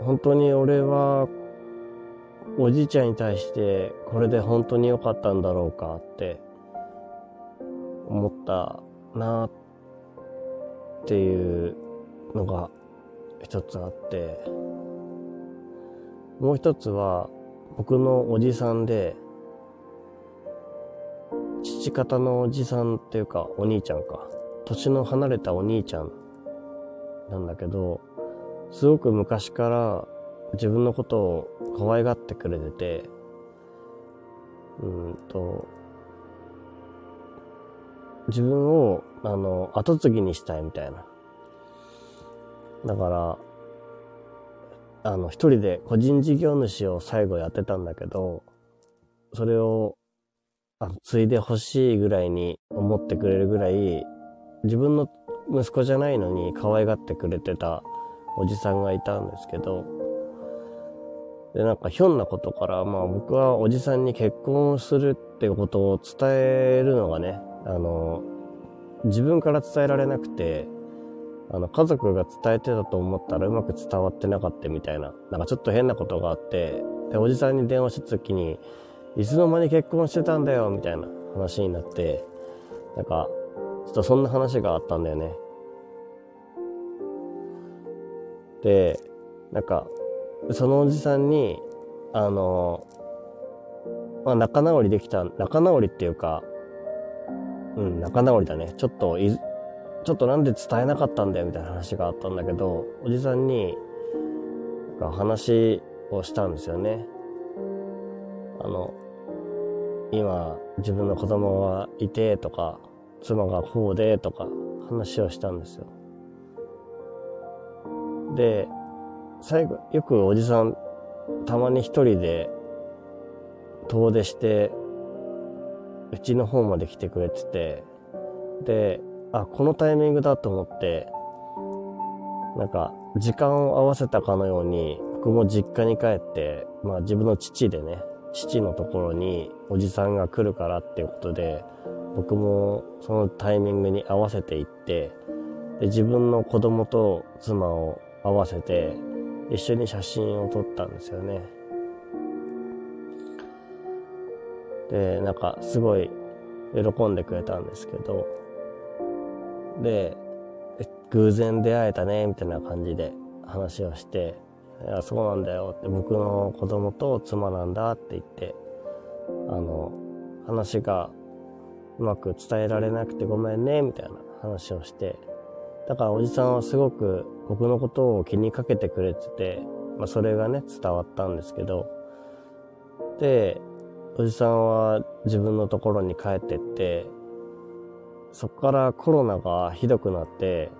本当に俺は、おじいちゃんに対して、これで本当に良かったんだろうかって、思ったなっていうのが一つあって、もう一つは、僕のおじさんで、父方のおじさんっていうか、お兄ちゃんか。年の離れたお兄ちゃんなんだけど、すごく昔から自分のことを可愛がってくれてて、うんと、自分を、あの、後継ぎにしたいみたいな。だから、あの、一人で個人事業主を最後やってたんだけど、それを、あの、継いでほしいぐらいに思ってくれるぐらい、自分の息子じゃないのに可愛がってくれてたおじさんがいたんですけど、で、なんかひょんなことから、まあ僕はおじさんに結婚するっていうことを伝えるのがね、あの、自分から伝えられなくて、あの、家族が伝えてたと思ったらうまく伝わってなかったみたいな、なんかちょっと変なことがあって、で、おじさんに電話した時に、いつの間に結婚してたんだよ、みたいな話になって、なんか、ちょっとそんな話があったんだよね。で、なんか、そのおじさんに、あの、まあ、仲直りできた、仲直りっていうか、うん、仲直りだね。ちょっとい、ちょっとなんで伝えなかったんだよみたいな話があったんだけど、おじさんに、なんか話をしたんですよね。あの、今、自分の子供がいてとか、妻がこうでとか話をしたんですよ。で、最後、よくおじさん、たまに一人で遠出して、うちの方まで来てくれてて、で、あ、このタイミングだと思って、なんか、時間を合わせたかのように、僕も実家に帰って、まあ自分の父でね、父のところにおじさんが来るからっていうことで、僕もそのタイミングに合わせていって、で自分の子供と妻を合わせて、一緒に写真を撮ったんですよね。で、なんかすごい喜んでくれたんですけど、で、偶然出会えたね、みたいな感じで話をして、いや、そうなんだよって、僕の子供と妻なんだって言って、あの、話がうまく伝えられなくてごめんね、みたいな話をして、だからおじさんはすごく僕のことを気にかけてくれてて、まあそれがね、伝わったんですけど、で、おじさんは自分のところに帰ってって、そこからコロナがひどくなって、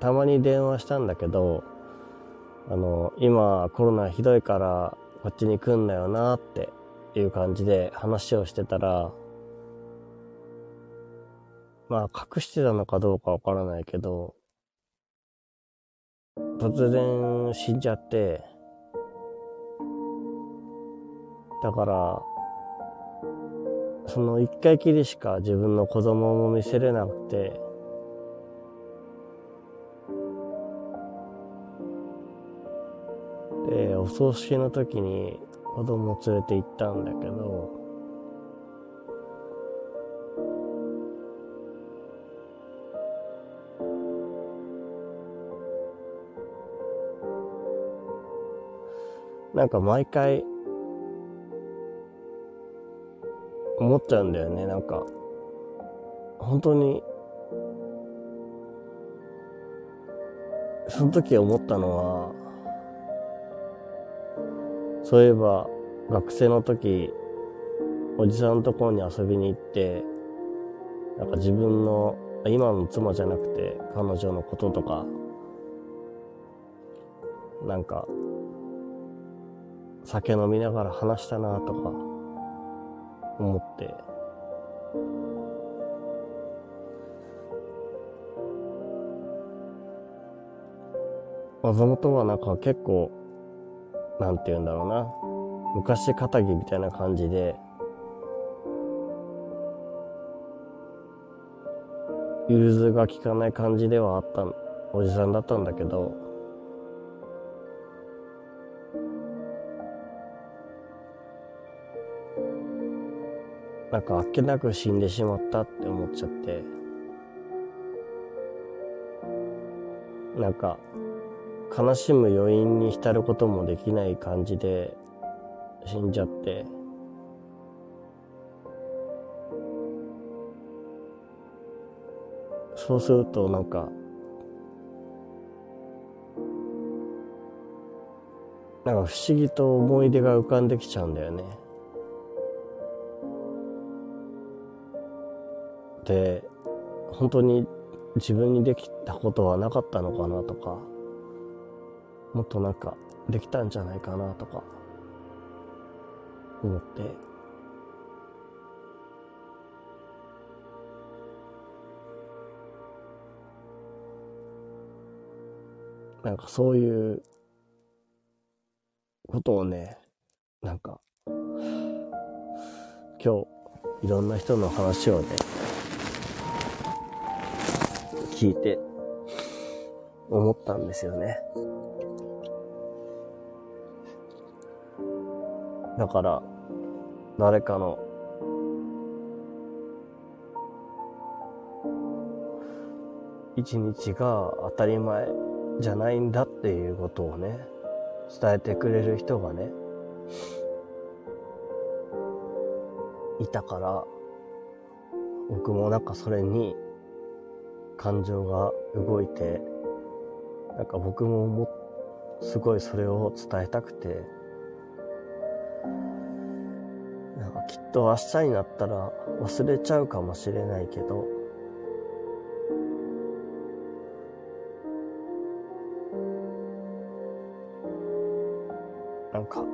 たまに電話したんだけど、あの、今コロナひどいからこっちに来んなよなっていう感じで話をしてたら、まあ隠してたのかどうかわからないけど、突然死んじゃって、だから、その一回きりしか自分の子供も見せれなくて、で、お葬式の時に子供を連れて行ったんだけど、なんか毎回思っちゃうんだよね。なんか、本当に、その時思ったのは、そういえば学生の時、おじさんのところに遊びに行って、なんか自分の、今の妻じゃなくて彼女のこととか、なんか酒飲みながら話したなとか思って、もともとはなんか結構、なんて言うんだろうな。昔仇みたいな感じで、融通が利かない感じではあったおじさんだったんだけど、なんかあっけなく死んでしまったって思っちゃって、なんか、悲しむ余韻に浸ることもできない感じで死んじゃって、そうするとなんか、なんか不思議と思い出が浮かんできちゃうんだよね。って本当に自分にできたことはなかったのかなとかもっとなんかできたんじゃないかなとか思って。なんかそういうことをねなんか今日いろんな人の話をね聞いて思ったんですよね。だから、誰かの一日が当たり前じゃないんだっていうことをね、伝えてくれる人がね、いたから、僕もなんかそれに感情が動いて、なんか僕もも、すごいそれを伝えたくて、なんかきっと明日になったら忘れちゃうかもしれないけど、なんか、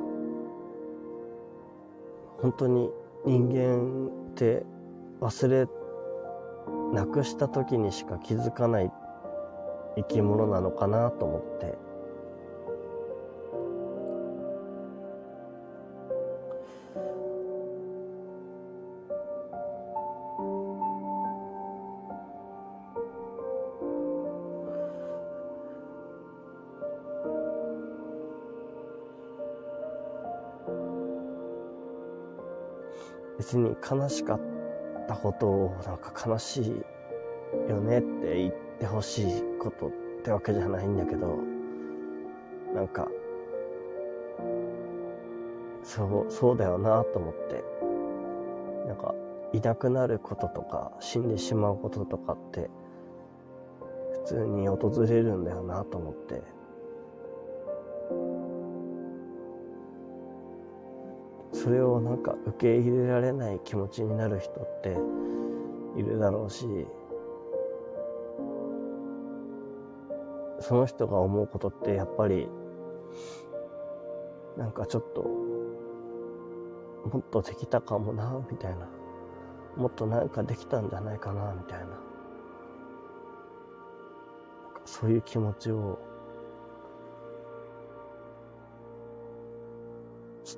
本当に人間って忘れなした時にしか気づかない生き物なのかなと思って。別に悲しかったことをなんか悲しいよねって言ってほしいことってわけじゃないんだけど、なんか、そう、そうだよなと思って、なんか、いなくなることとか、死んでしまうこととかって、普通に訪れるんだよなと思って、それをなんか受け入れられない気持ちになる人っているだろうし、その人が思うことってやっぱり、なんかちょっと、もっとできたかもな、みたいな。もっとなんかできたんじゃないかな、みたいな。そういう気持ちを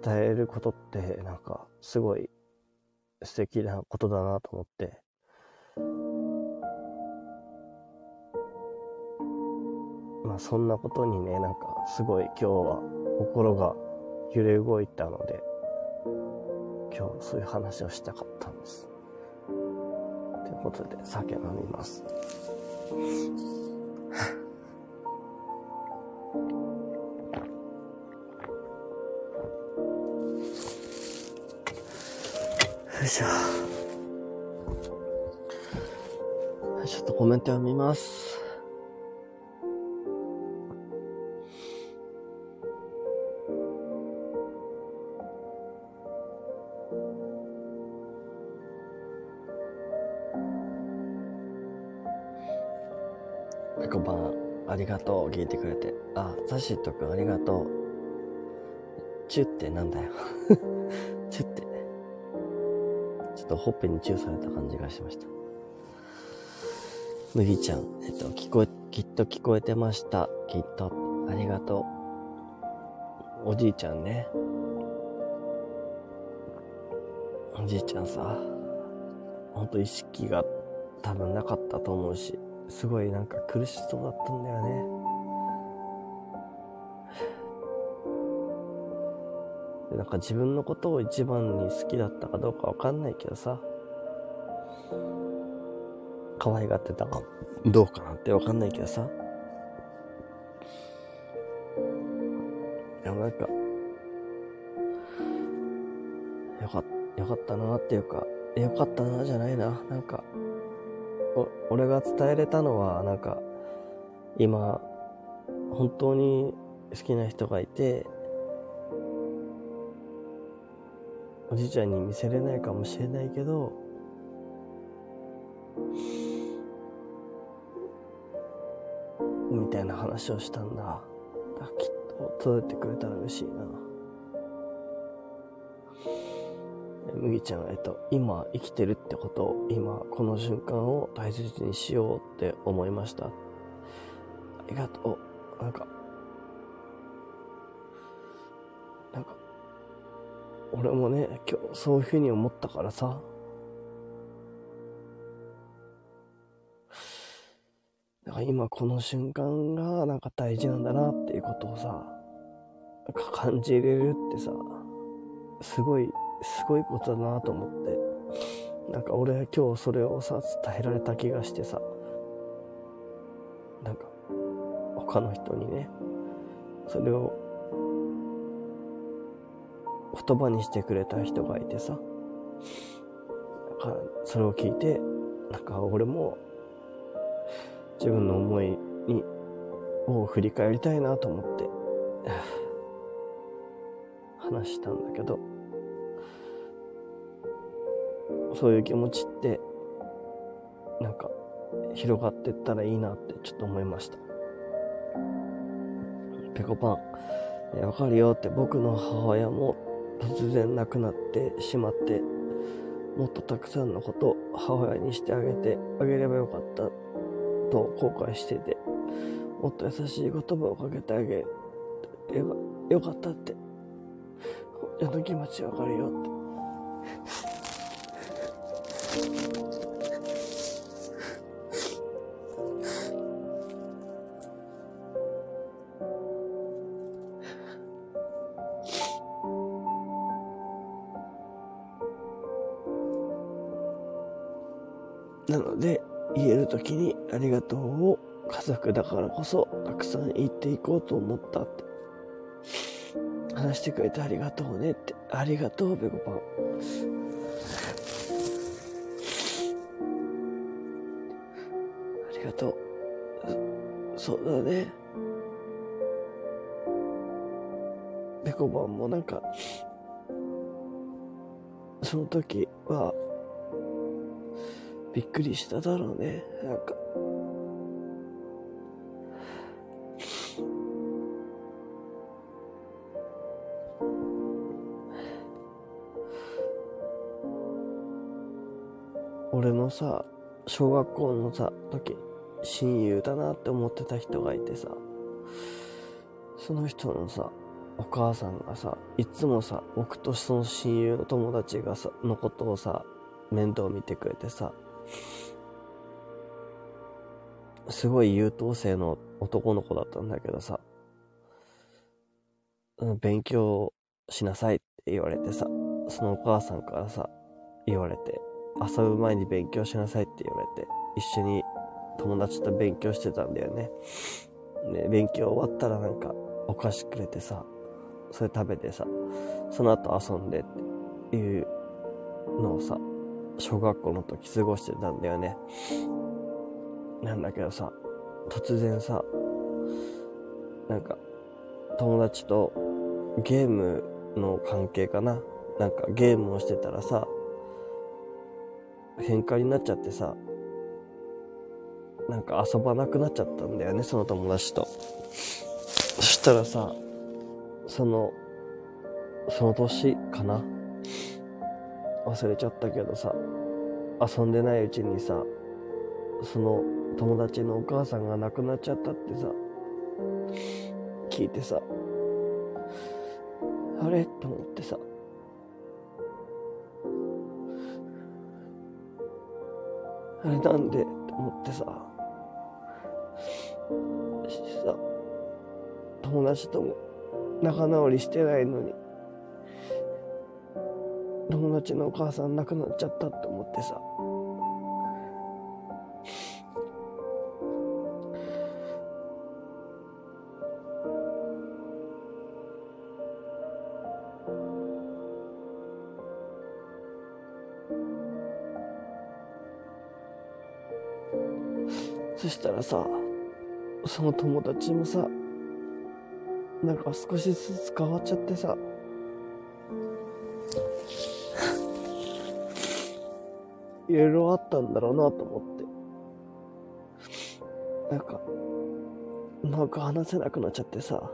伝えることってなんかすごい素敵なことだなと思って。まあそんなことにね、なんかすごい今日は心が揺れ動いたので、今日そういう話をしたかったんです。ということで酒飲みます。よいしょ。ちょっとコメント読みます。こんばんありがとう。聞いてくれて。あ、ザシットくんありがとう。チュってなんだよ。チュって。ちょっとほっぺにチューされた感じがしました。麦ちゃん、えっと、聞こえ、きっと聞こえてました。きっと。ありがとう。おじいちゃんね。おじいちゃんさ、ほんと意識が多分なかったと思うし、すごいなんか苦しそうだったんだよね。なんか自分のことを一番に好きだったかどうかわかんないけどさ、可愛がってたかどうかなんてわかんないけどさ、でもなんか、よか、よかったなっていうか、よかったなじゃないな。なんか、俺が伝えれたのは、なんか、今、本当に好きな人がいて、おじいちゃんに見せれないかもしれないけど、みたいな話をしたんだ。だきっと届いてくれたら嬉しいな。麦ちゃん、えっと、今生きてるってこと、今この瞬間を大切にしようって思いました。ありがとう。なんか、なんか、俺もね、今日そういうふうに思ったからさ。だか今この瞬間がなんか大事なんだなっていうことをさ、感じれるってさ、すごい、すごいことだなと思って。なんか俺今日それをさ、伝えられた気がしてさ、なんか他の人にね、それを言葉にしてくれた人がいてさ、だかそれを聞いて、なんか俺も自分の思いに、を振り返りたいなと思って、話したんだけど、そういう気持ちって、なんか、広がってったらいいなってちょっと思いました。ペコパン、わかるよって僕の母親も突然亡くなってしまって、もっとたくさんのことを母親にしてあげてあげればよかったと後悔してて、もっと優しい言葉をかけてあげればよかったって、親の気持ちわかるよって。なので、言える時にありがとうを家族だからこそたくさん言っていこうと思ったって。話してくれてありがとうねって。ありがとう、ベコパン。りがとう。そうだね。ベコパンもなんか、その時は、びっくりしただろうね。なんか。俺のさ、小学校のさ、時、親友だなって思ってた人がいてさ、その人のさ、お母さんがさ、いつもさ、僕とその親友の友達がさ、のことをさ、面倒見てくれてさ、すごい優等生の男の子だったんだけどさ、勉強しなさいって言われてさ、そのお母さんからさ、言われて、遊ぶ前に勉強しなさいって言われて、一緒に友達と勉強してたんだよね。で、勉強終わったらなんかお菓子くれてさ、それ食べてさ、その後遊んでっていうのをさ、小学校の時過ごしてたんだよね。なんだけどさ、突然さ、なんか、友達とゲームの関係かな？なんかゲームをしてたらさ、喧嘩になっちゃってさ、なんか遊ばなくなっちゃったんだよね、その友達と。そしたらさ、その、その年かな？忘れちゃったけどさ、遊んでないうちにさ、その友達のお母さんが亡くなっちゃったってさ、聞いてさ、あれ？と思ってさ、あれなんで？と思ってさ、してさ、友達とも仲直りしてないのに、友達のお母さん亡くなっちゃったって思ってさ、そしたらさ、その友達もさ、なんか少しずつ変わっちゃってさ、いろいろあったんだろうなと思って。なんか、なんか話せなくなっちゃってさ、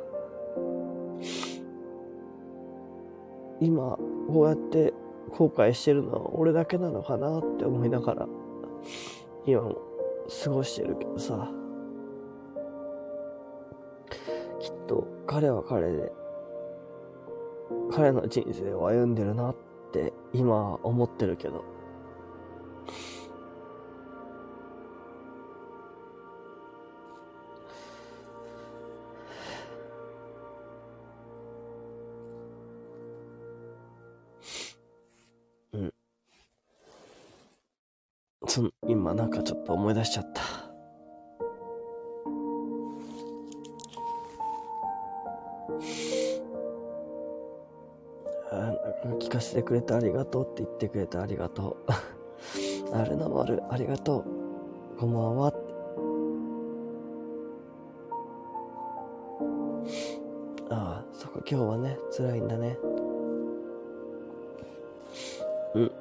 今、こうやって後悔してるのは俺だけなのかなって思いながら、今も過ごしてるけどさ、と彼は彼で、彼の人生を歩んでるなって今思ってるけど、うんその、今なんかちょっと思い出しちゃった。聞かせてくれてありがとうって言ってくれてありがとう。あれなまる、ありがとう。こんばんは。ああ、そこ今日はね、辛いんだね。うん。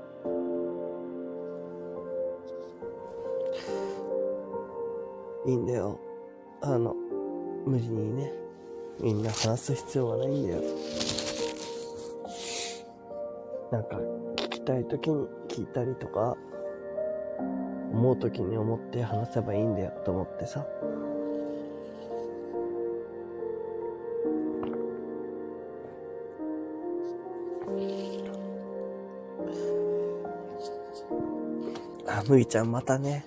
いいんだよ。あの、無理にね、みんな話す必要はないんだよ。なんか、聞きたい時に聞いたりとか、思う時に思って話せばいいんだよと思ってさ。あ、むぎちゃんまたね。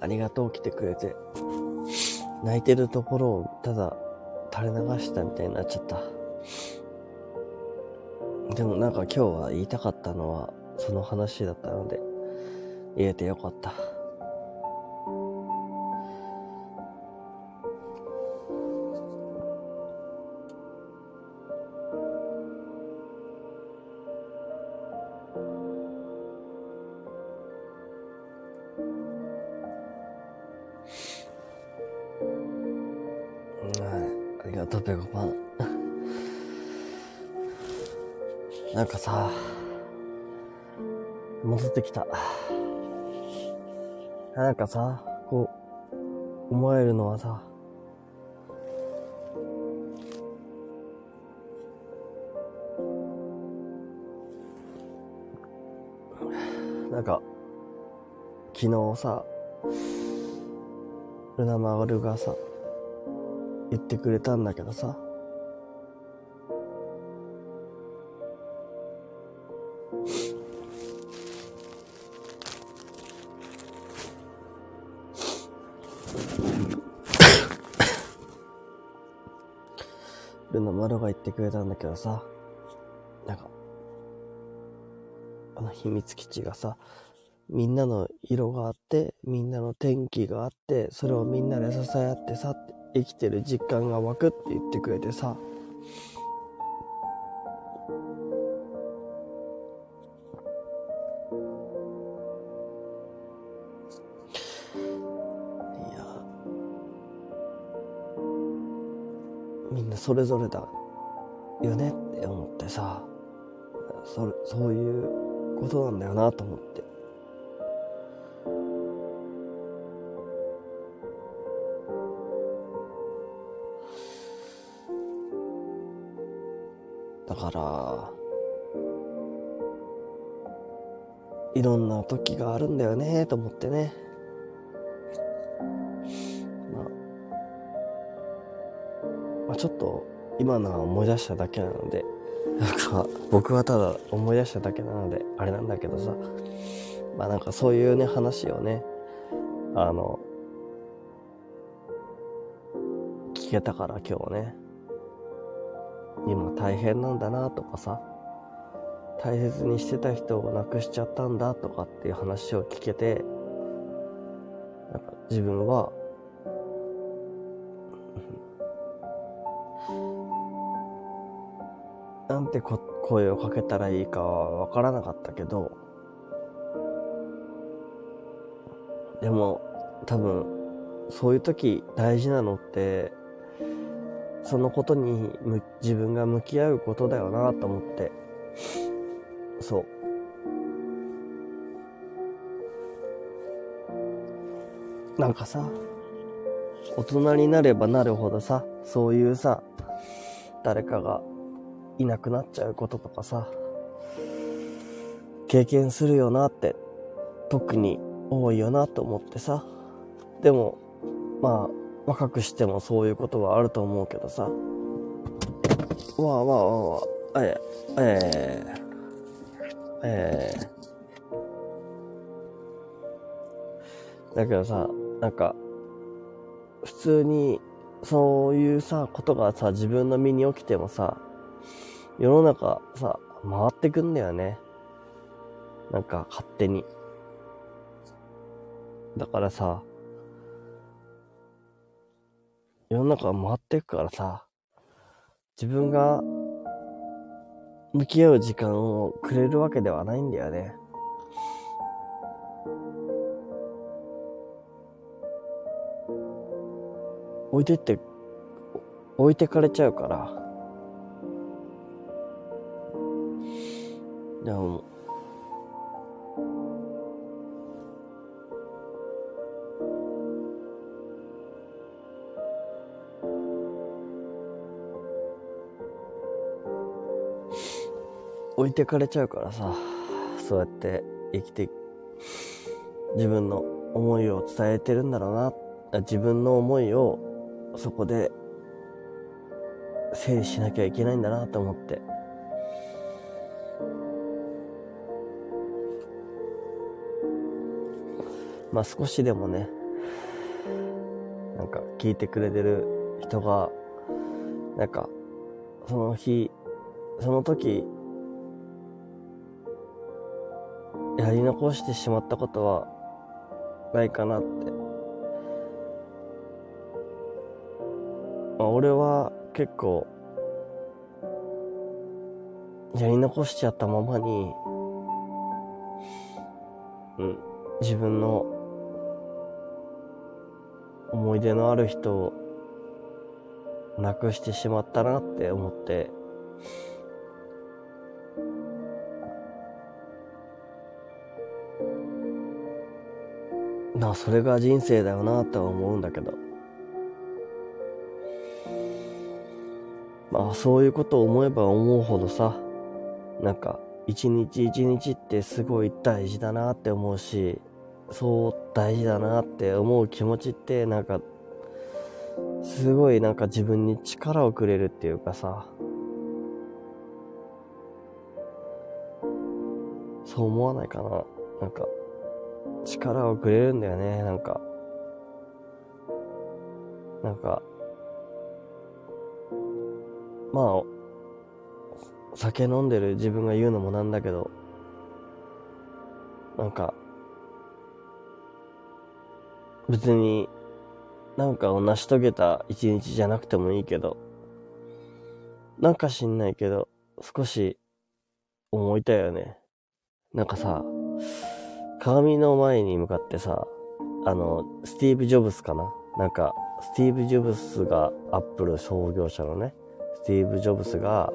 ありがとう来てくれて。泣いてるところをただ垂れ流したみたいになっちゃった。でもなんか今日は言いたかったのは、その話だったので、言えてよかった。なんかさ、こう、思えるのはさ、なんか、昨日さ、ルナマールがさ、言ってくれたんだけどさ、ルナマルが言ってくれたんだけどさ、なんか、あの秘密基地がさ、みんなの色があって、みんなの天気があって、それをみんなで支え合ってさ、生きてる実感が湧くって言ってくれてさ、それぞれだよねって思ってさそそういうことなんだよなと思って。だからいろんな時があるんだよねと思ってね。ちょっと今のは思い出しただけなのでなんか僕はただ思い出しただけなのであれなんだけどさまあなんかそういうね話をねあの聞けたから今日ね今大変なんだなとかさ大切にしてた人を亡くしちゃったんだとかっていう話を聞けてなんか自分はて声をかけたらいいかはわからなかったけど、でも多分そういう時大事なのってそのことに自分が向き合うことだよなと思って。そう。なんかさ大人になればなるほどさそういうさ誰かがいなくなっちゃうこととかさ、経験するよなって、特に多いよなと思ってさ。でも、まあ、若くしてもそういうことはあると思うけどさ。わあわあわあわあ、ええ、ええ、ええ。だけどさ、なんか、普通に、そういうさ、ことがさ、自分の身に起きてもさ、世の中さ、回ってくんだよね。なんか勝手に。だからさ、世の中回ってくからさ、自分が向き合う時間をくれるわけではないんだよね。置いてって、置いてかれちゃうから、でも。置いてかれちゃうからさそうやって生きて自分の思いを伝えてるんだろうな。自分の思いをそこで整理しなきゃいけないんだなと思って。まあ少しでもね、なんか聞いてくれてる人が、なんか、その日、その時、やり残してしまったことはないかなって。まあ、俺は結構、やり残しちゃったままに、うん、自分の思い出のある人を亡くしてしまったなって思って、なそれが人生だよなとは思うんだけど。まあそういうことを思えば思うほどさなんか一日一日ってすごい大事だなって思うしそう大事だなって思う気持ちってなんかすごいなんか自分に力をくれるっていうかさ。そう思わないかな。なんか力をくれるんだよね、なんか。なんか、まあ、酒飲んでる自分が言うのもなんだけど、なんか、別に、なんかを成し遂げた一日じゃなくてもいいけど、なんか知んないけど、少し思いたいよね。なんかさ、鏡の前に向かってさ、あの、スティーブ・ジョブスかな？なんか、スティーブ・ジョブスがアップル創業者のね、スティーブ・ジョブスが、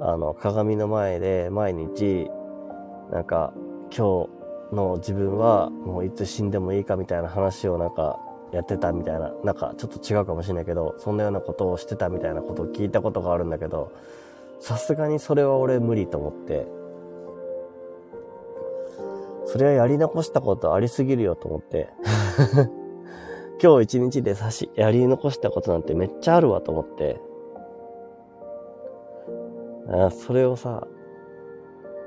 あの、鏡の前で毎日、なんか、今日の自分はもういつ死んでもいいかみたいな話をなんかやってたみたいな、なんかちょっと違うかもしれないけど、そんなようなことをしてたみたいなことを聞いたことがあるんだけど、さすがにそれは俺無理と思って、それはやり残したことありすぎるよと思って。今日一日で差し、やり残したことなんてめっちゃあるわと思って。あそれをさ、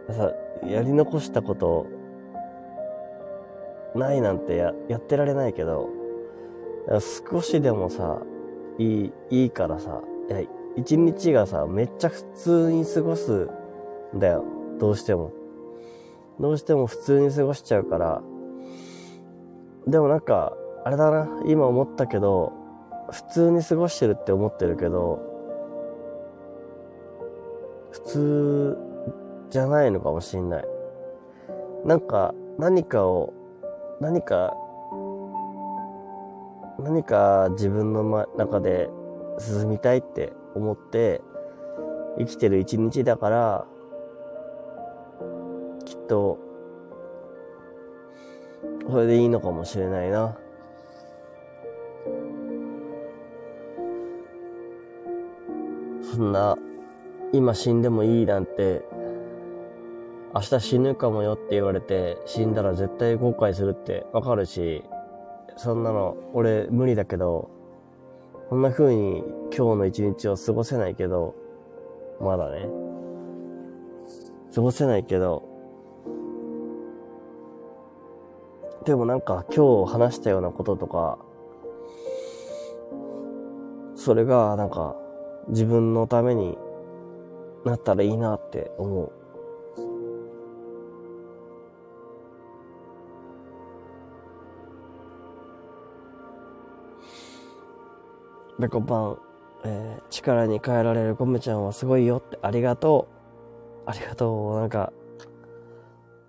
さ、やり残したことないなんてややってられないけど、少しでもさ、いい、いいからさ、いや、一日がさ、めっちゃ普通に過ごすんだよ。どうしても。どうしても普通に過ごしちゃうから、でもなんか、あれだな、今思ったけど、普通に過ごしてるって思ってるけど、普通じゃないのかもしんない。なんか、何かを、何か、何か自分の中で進みたいって思って生きてる一日だから、きっと、それでいいのかもしれないな。そんな、今死んでもいいなんて、明日死ぬかもよって言われて、死んだら絶対後悔するってわかるし、そんなの俺無理だけど、こんな風に今日の一日を過ごせないけど、まだね。過ごせないけど、でもなんか今日話したようなこととか、それがなんか自分のためになったらいいなって思う。ベコパン、えー、力に変えられるゴムちゃんはすごいよってありがとう。ありがとう。なんか、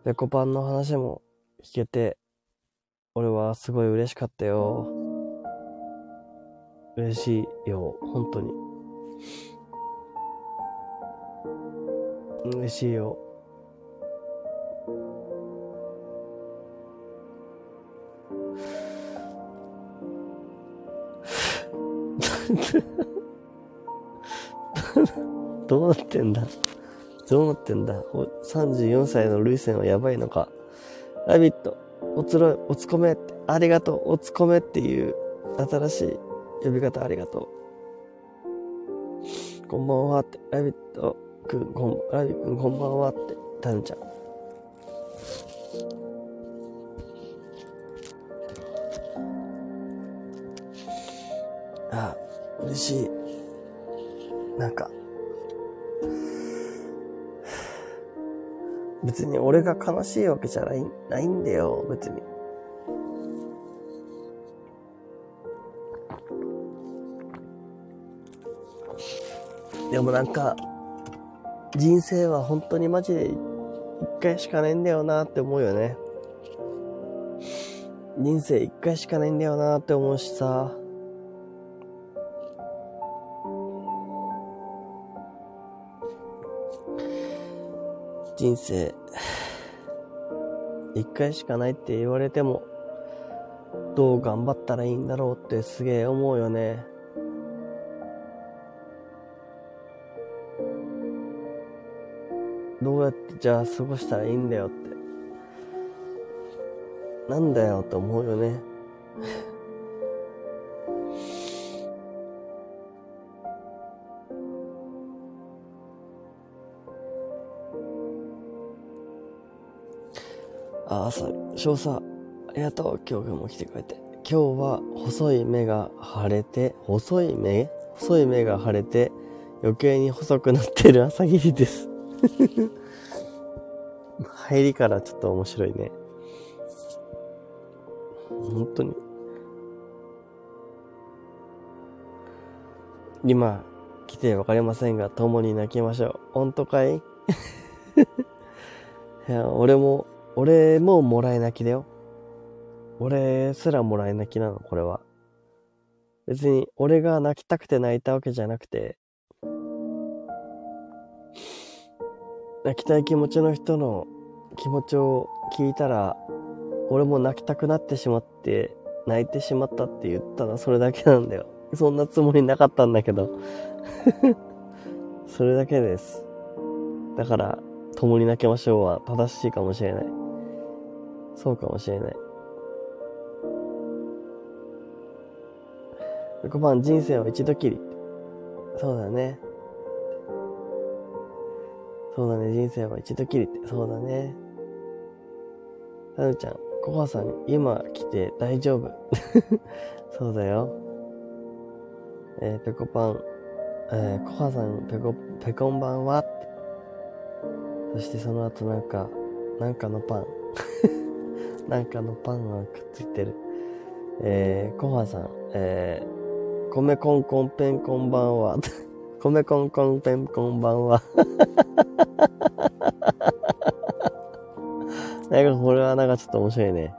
ベコパンの話も聞けて、俺はすごい嬉しかったよ。嬉しいよ、本当に。嬉しいよ。どうなってんだ？どうなってんだ ?34 歳のルイセンはやばいのか。ラビット、おつろい、おつこめって、ありがとう、おつこめっていう新しい呼び方ありがとう。こんばんはって、ラビットくん、こん、ラビくんこんばんはって、タヌちゃん。ああ、嬉しい。なんか、別に俺が悲しいわけじゃない、ないんだよ、別に。でもなんか、人生は本当にマジで一回しかないんだよなって思うよね。人生一回しかないんだよなって思うしさ。人生、一回しかないって言われても、どう頑張ったらいいんだろうってすげえ思うよね。どうやってじゃあ過ごしたらいいんだよって。なんだよって思うよね。あ、朝、少佐、ありがとう。今日も来てくれて。今日は細い目が腫れて、細い目？細い目が腫れて、余計に細くなってる朝霧です。入りからちょっと面白いね。本当に。今、来てわかりませんが、共に泣きましょう。本当かい？いや、俺も、俺ももらい泣きだよ。俺すらもらい泣きなの、これは。別に、俺が泣きたくて泣いたわけじゃなくて、泣きたい気持ちの人の気持ちを聞いたら、俺も泣きたくなってしまって、泣いてしまったって言ったらそれだけなんだよ。そんなつもりなかったんだけど。それだけです。だから、共に泣きましょうは正しいかもしれない。そうかもしれない。5番、人生は一度きり。そうだね。そうだね、人生は一度きりって。そうだね。タヌちゃん、ココさん、今来て大丈夫？そうだよ。えー、ペコパン、えー、コハさん、ペコ、ペコンバンは？って。そしてその後なんか、なんかのパン。なんかのパンがくっついてる。えー、コハさん、えー、米コンコンペンこんばんは。米コンコンペンこんばんは。なんかこれはなんかちょっと面白いね。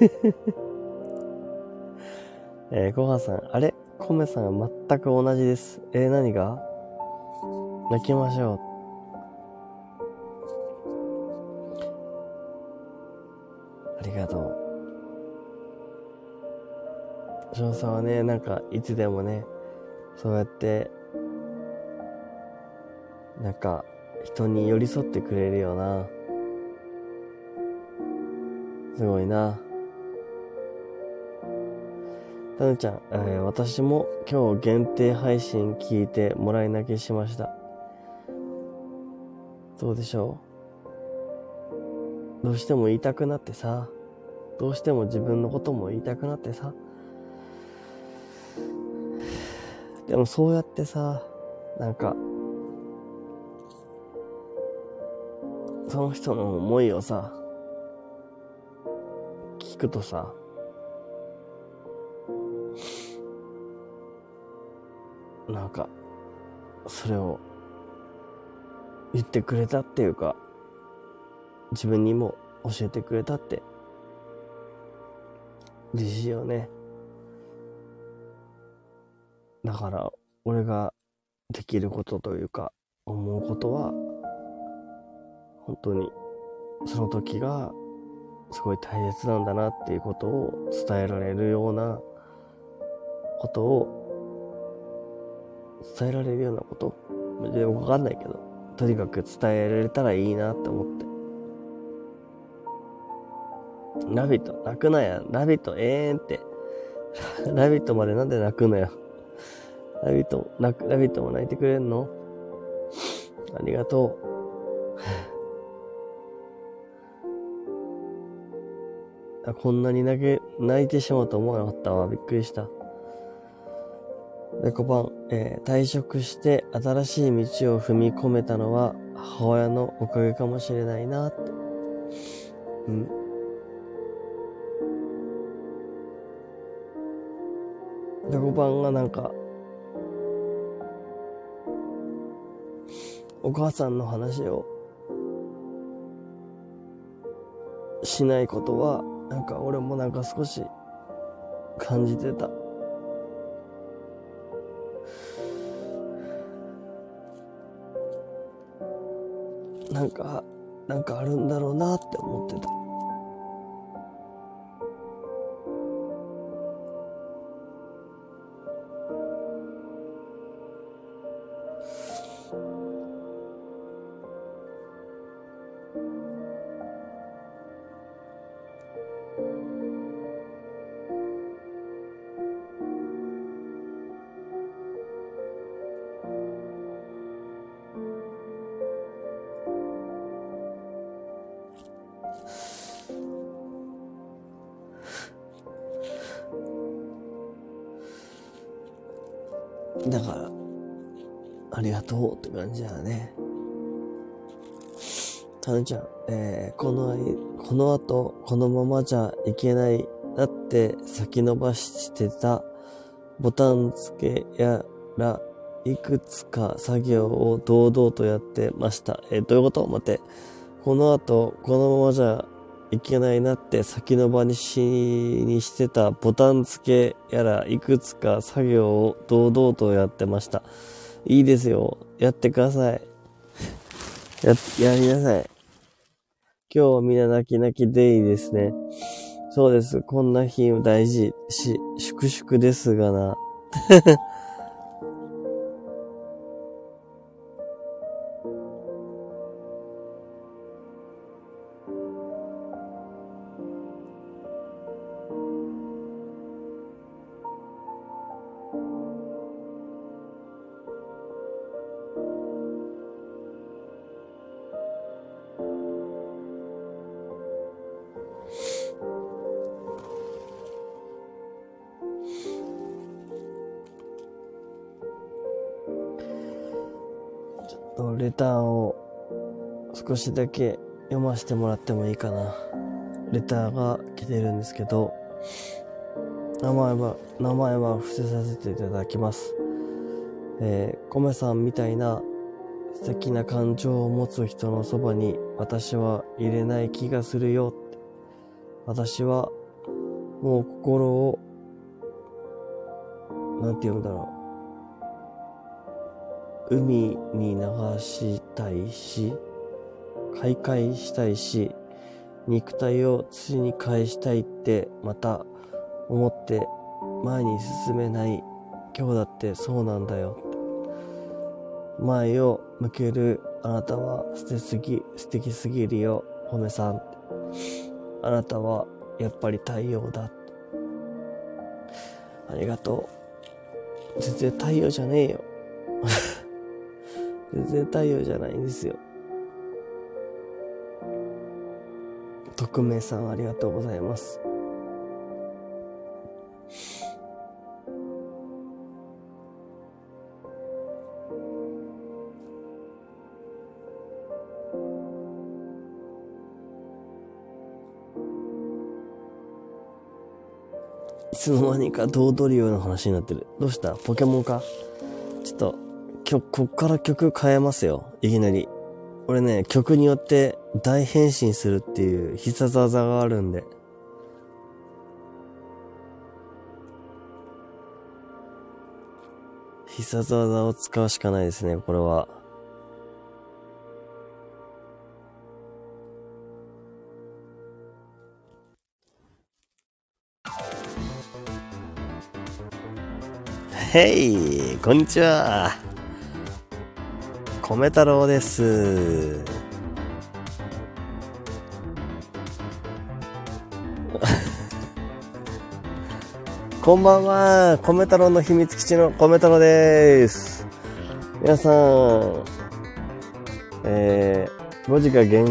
えー、ごはさん、あれ？コメさん全く同じです。えー、何が？泣きましょう。ありがとう。翔さんはね、なんか、いつでもね、そうやって、なんか、人に寄り添ってくれるよな。すごいな。たぬちゃん、えー、私も今日限定配信聞いてもらい泣きしました。そうでしょう？どうしても言いたくなってさ、どうしても自分のことも言いたくなってさ。でもそうやってさ、なんか、その人の思いをさ、聞くとさ、なんか、それを言ってくれたっていうか、自分にも教えてくれたって、嬉しいよね。だから、俺ができることというか、思うことは、本当にその時がすごい大切なんだなっていうことを伝えられるようなことを伝えられるようなこと？でわかんないけどとにかく伝えられたらいいなって思ってラビット泣くなやラビットええんって ラビットまでなんで泣くのよラビット泣くラビットも泣いてくれんの？ありがとう あこんなに泣け、泣いてしまうと思わなかったわ。びっくりした。で、5番、えー退職して新しい道を踏み込めたのは母親のおかげかもしれないなって。うん。で、5番がなんか、お母さんの話をしないことは、なんか俺もなんか少し感じてた。なんか、なんかあるんだろうなって思ってた。このままじゃいけない。だって先延ばしてたボタン付けやら、いくつか作業を堂々とやってました。えどういうこと？待って。この後、このままじゃいけないなって先延ばしにしてたボタン付けやらいくつか作業を堂々とやってました。いいですよ。やってください。や、やりなさい。今日はみんな泣き泣きデイですね。そうです。こんな日大事し、粛々ですがな。少しだけ読ませてもらってもいいかな。レターが来てるんですけど、名前は、名前は伏せさせていただきます。えー、コメさんみたいな素敵な感情を持つ人のそばに私は入れない気がするよ。私はもう心を、なんて言うんだろう。海に流したいし、開会したいし、肉体を土に返したいってまた思って前に進めない今日だってそうなんだよ。前を向けるあなたは素敵すぎ、素敵すぎるよ、褒めさん。あなたはやっぱり太陽だ。ありがとう。全然太陽じゃねえよ。全然太陽じゃないんですよ。匿名さんありがとうございます。いつの間にかドードリオの話になってる。どうした？ポケモンか？ちょっと、曲、こっから曲変えますよ。いきなり。俺ね、曲によって大変身するっていう必殺技があるんで。必殺技を使うしかないですね、これは。へい、こんにちは。米太郎です。こんばんは。米太郎の秘密基地の米太郎です。皆さん、えー、文字が原、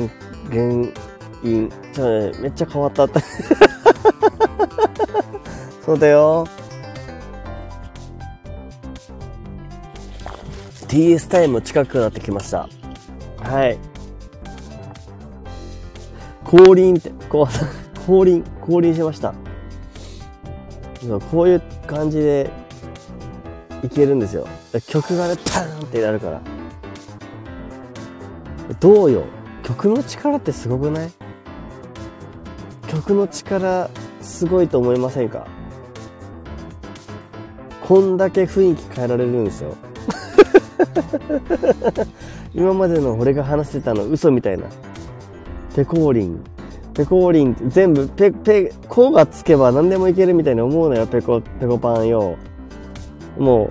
原因、ちょ、めっちゃ変わった。そうだよ。TS タイム近くなってきました。はい。降臨って、こう、降臨、降臨しました。こういう感じでいけるんですよ。曲がね、パーンってなるから。どうよ？曲の力ってすごくない？曲の力すごいと思いませんか？こんだけ雰囲気変えられるんですよ。今までの俺が話してたの嘘みたいな。ペコーリン。ペコーリン全部ペ、ペ、コがつけば何でもいけるみたいに思うのよ、ペコ、ペコパンよ。もう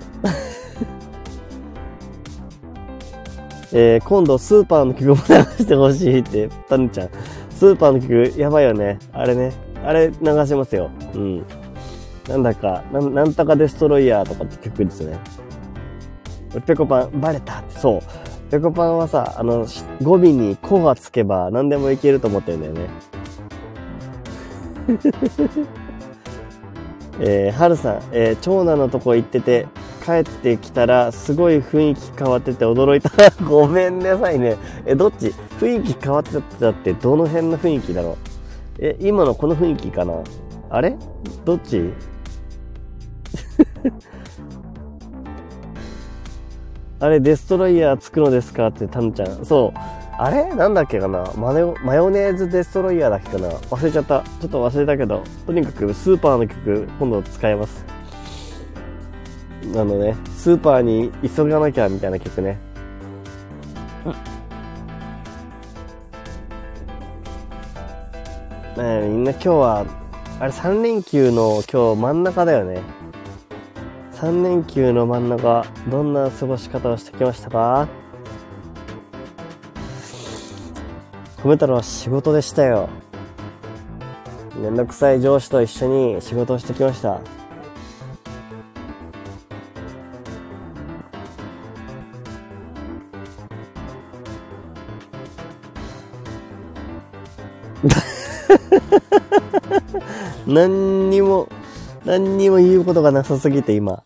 えー、今度スーパーの曲も流してほしいって、タヌちゃん。スーパーの曲、やばいよね。あれね。あれ流しますよ。うん。なんだか、ななんとかデストロイヤーとかって曲ですね。ペコパン、バレた、そう。ペコパンはさ、あの、語尾にコがつけば何でもいけると思ってるんだよね。えー、はるさん、えー、長男のとこ行ってて、帰ってきたら、すごい雰囲気変わってて驚いた。ごめんなさいね。え、どっち？雰囲気変わってたってどの辺の雰囲気だろう？え、今のこの雰囲気かな？あれ？どっち？あれ、デストロイヤーつくのですか？ってタムちゃん。そう。あれ？なんだっけかな？マヨマヨネーズデストロイヤーだっけかな？忘れちゃった。ちょっと忘れたけど、とにかくスーパーの曲、今度使えます。あのね、スーパーに急がなきゃみたいな曲ね。ねみんな今日は、あれ3連休の今日真ん中だよね。3連休の真ん中、どんな過ごし方をしてきましたか？褒めたのは仕事でしたよ。めんどくさい上司と一緒に仕事をしてきました。何にも、何にも言うことがなさすぎて今。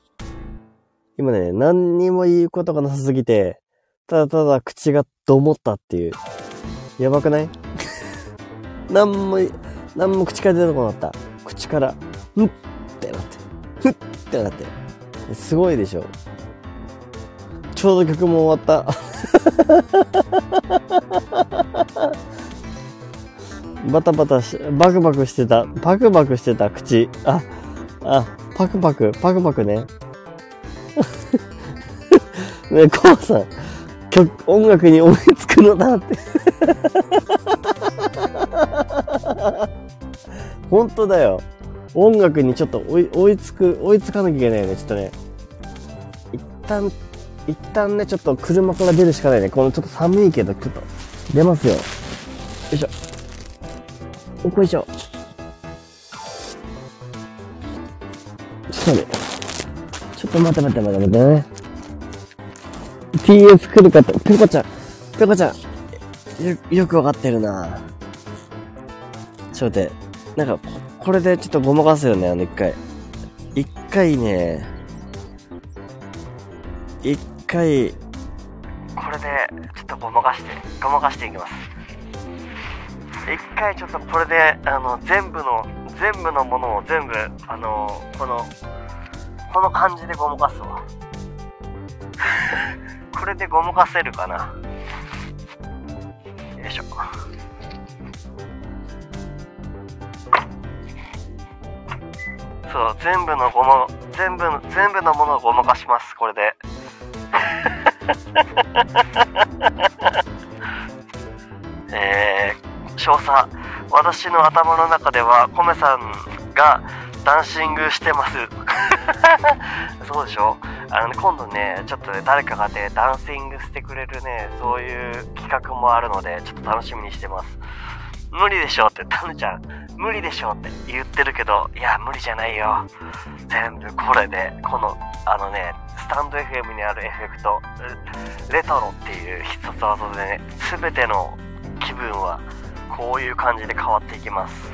今ね、何にも言うことがなさすぎて、ただただ口がどもったっていう。やばくない？何も、何も口から出てこなかった。口から、ふってなって、ふってなって。すごいでしょ。ちょうど曲も終わった。バタバタし、バクバクしてた、パクパクしてた口。あ、あ、パクパク、パクパクね。ねコウさん、曲、音楽に思いつくのだって 本当だよ。音楽にちょっと追いつく、追いつかなきゃいけないよね。ちょっとね。一旦、一旦ね、ちょっと車から出るしかないね。このちょっと寒いけど、ちょっと出ますよ。よいしょ。おこいしょ。ちょっとね。ちょっと待って待って待って待ってね。TS 来るかと、ペコちゃん、ペコちゃん、よ、よくわかってるなちょっと待って、なんか、これでちょっとごまかすよね、あの一回。一回ね、一回、これで、ちょっとごまかして、ごまかしていきます。一回ちょっとこれで、あの、全部の、全部のものを全部、あの、この、この感じでごまかすわ。これでごまかせるかな。よいしょ。そう、全部のごま、全部の、全部のものをごまかします、これで。えー、少佐、私の頭の中では、コメさんがダンシングしてます。そうでしょ？あのね、今度ね、ちょっとね、誰かがね、ダンシングしてくれるね、そういう企画もあるので、ちょっと楽しみにしてます。無理でしょ？って、タヌちゃん、無理でしょ？って言ってるけど、いや、無理じゃないよ。全部これで、この、あのね、スタンド FM にあるエフェクト、レトロっていう必殺技でね、すべての気分は、こういう感じで変わっていきます。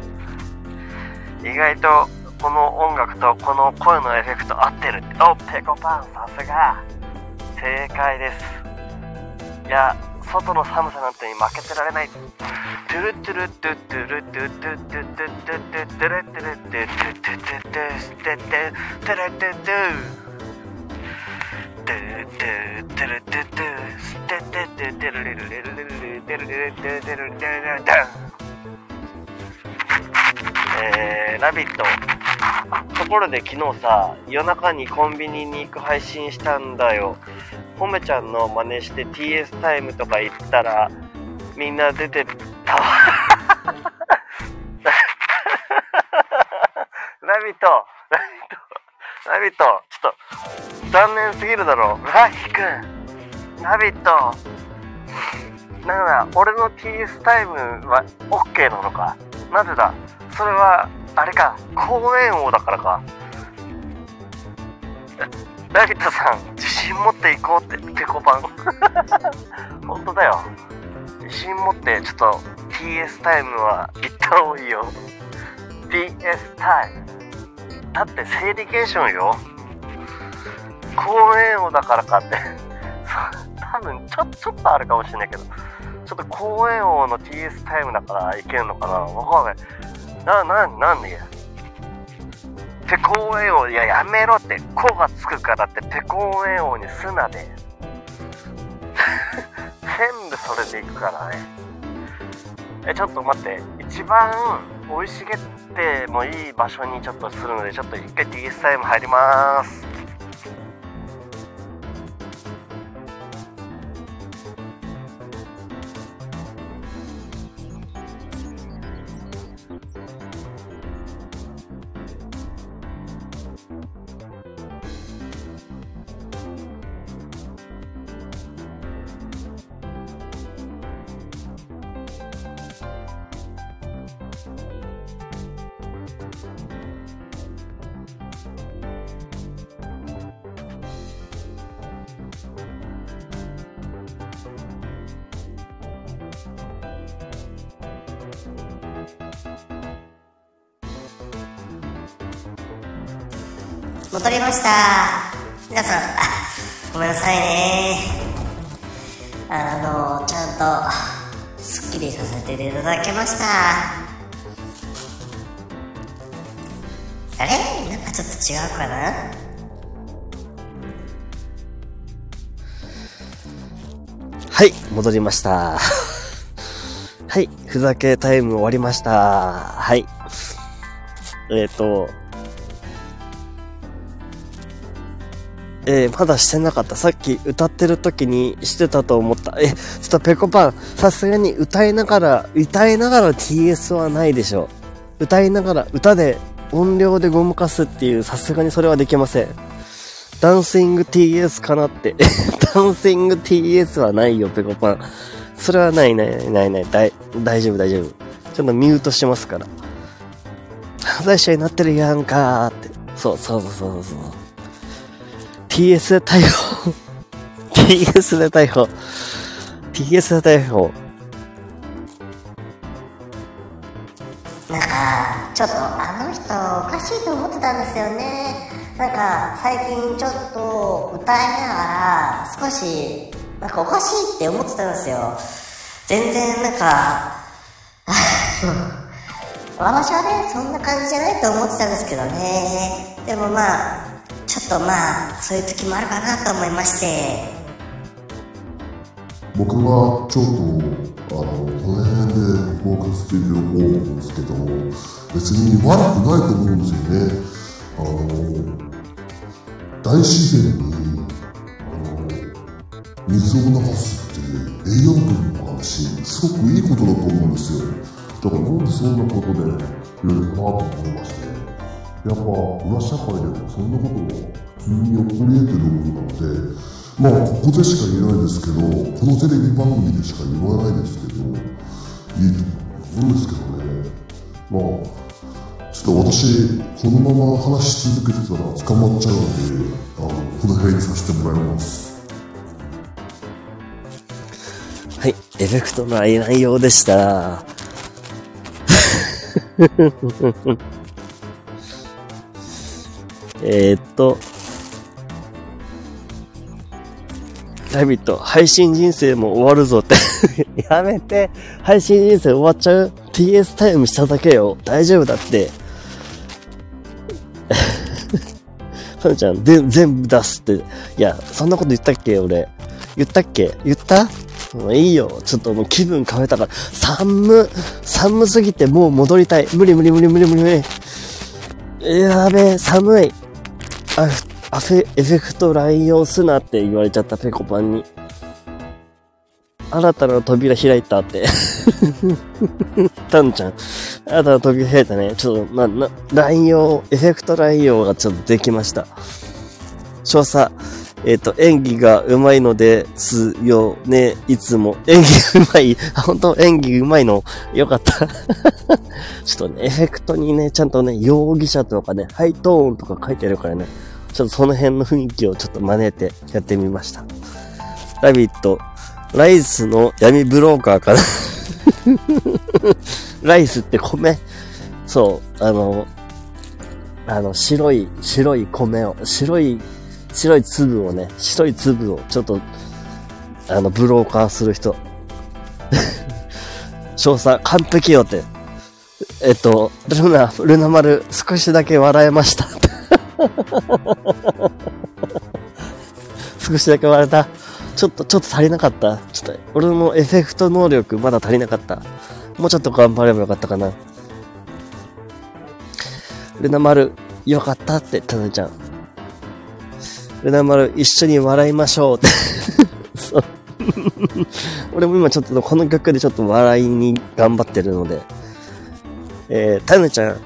意外とこの音楽とこの声のエフェクト合ってる。おペコパンさすが。正解です。いや外の寒さなんて負けてられない。トゥルトゥルトゥトゥルトゥトゥトゥトゥトゥトゥトゥルトゥルトゥトゥトゥトゥトゥトゥトゥトゥトゥトゥトゥトゥトゥトゥトところで昨日さ、夜中にコンビニに行く配信したんだよ。ほめちゃんの真似して TS タイムとか言ったら、みんな出てたわ。ラビット、ラビット、ラビット、ちょっと、残念すぎるだろ。ラヒくん、ラビット。だから、俺の TS タイムは OK なのか？なぜだ？それは、あれか、公園王だからか。ラビットさん、自信持っていこうって、ペコパン。本当だよ。自信持って、ちょっと TS タイムは行った方がいいよ。TS タイム。だって整理ケーションよ。公園王だからかって。多分、ちょ、ちょっとあるかもしれないけど。ちょっと公園王の TS タイムだからいけるのかなわかんない。な、な、なんでや。ペコーエオ、いや、やめろって、こがつくからって、ペコーエ王にすなで。全部それでいくからね。え、ちょっと待って、一番生い茂ってもいい場所にちょっとするので、ちょっと一回 TS タイム入ります。ていただきましたあれ？なんかちょっと違うかな？はい、戻りました。はい、ふざけタイム終わりました。はい。えっ、ー、と、えー、まだしてなかった。さっき歌ってる時にしてたと思った。え、ちょっとペコパン、さすがに歌いながら、歌いながら TS はないでしょ。歌いながら、歌で音量でごまかすっていう、さすがにそれはできません。ダンシング TS かなって。ダンシング TS はないよ、ペコパン。それはないないないない。大丈夫大丈夫。ちょっとミュートしますから。犯罪者になってるやんかーって。そうそうそうそうそう。TS で逮捕 TS で逮捕 TS で逮捕なんか、ちょっとあの人おかしいと思ってたんですよね。なんか、最近ちょっと歌いながら、少し、なんかおかしいって思ってたんですよ。全然なんか、私はね、そんな感じじゃないと思ってたんですけどね。でもまあ、とまあそういう時もあるかなと思いまして。僕はちょっとあのこの辺でフォーカスしている思うんですけど別に悪くないと思うんですよね。あの大自然にあの水を流すっていう栄養分の話すごくいいことだと思うんですよ。だからなんでそんなことで言うのかなと思いましてやっぱ裏社会でもそんなことを普通に起こり得てるものなのでまあここでしか言えないですけどこのテレビ番組でしか言わないですけどいいと思うんですけどね。まあちょっと私このまま話し続けてたら捕まっちゃうのであのこの辺にさせてもらいます。はいエフェクトの内容でした。えー、っと、ラビット、配信人生も終わるぞって やめて。配信人生終わっちゃう ?TS タイムしただけよ。大丈夫だって。さなちゃん、で、全部出すって。いや、そんなこと言ったっけ？俺。言ったっけ？言った？もういいよ。ちょっともう気分変えたから。寒、寒すぎてもう戻りたい。無理無理無理無理無理無理。やべえ、寒い。あ、アフェ、エフェクト乱用すなって言われちゃった、ペコパンに。新たな扉開いたって。タンちゃん、新たな扉開いたね。ちょっと、な、な、乱用、エフェクト乱用がちょっとできました。少佐、えっ、と、演技が上手いのですよね、いつも。演技上手い。あ本当演技上手いの？よかった。ちょっとね、エフェクトにね、ちゃんとね、容疑者とかね、ハイトーンとか書いてあるからね、ちょっとその辺の雰囲気をちょっと真似てやってみました。ラビット、ライスの闇ブローカーかな。ライスって米。そう、あの、あの、白い、白い米を、白い、白い粒をね、白い粒をちょっと、あの、ブローカーする人。少佐、完璧よって。えっと、ルナ、ルナ丸、少しだけ笑えました。少しだけ笑えた。ちょっと、ちょっと足りなかった。ちょっと、俺のエフェクト能力まだ足りなかった。もうちょっと頑張ればよかったかな。ルナ丸、よかったって、タナちゃん。ルナ丸、一緒に笑いましょうって。そう。俺も今ちょっとこの曲でちょっと笑いに頑張ってるので。えー、タヌちゃん、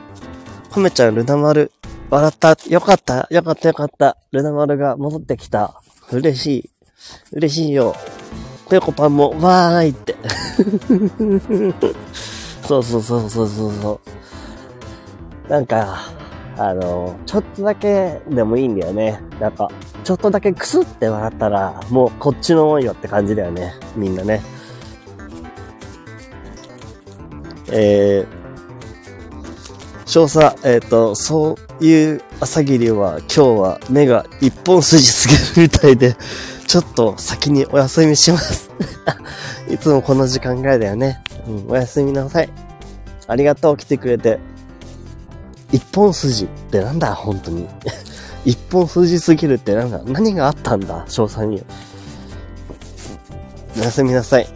コメちゃん、ルナ丸、笑った、よかった、よかったよかった。ルナ丸が戻ってきた。嬉しい。嬉しいよ。ペコパンも、わーいって。そうそうそうそうそうそう。なんか、あの、ちょっとだけでもいいんだよね。なんか、ちょっとだけクスって笑ったら、もうこっちのもんよって感じだよね。みんなね。えー、少佐、えっ、と、そういう朝霧は今日は目が一本筋すぎるみたいで、ちょっと先にお休みします。いつもこの時間ぐらいだよね。うん、おやすみなさい。ありがとう、来てくれて。一本筋ってなんだ、本当に。一本筋すぎるってなんだ、何があったんだ、翔さんに。おやすみなさい。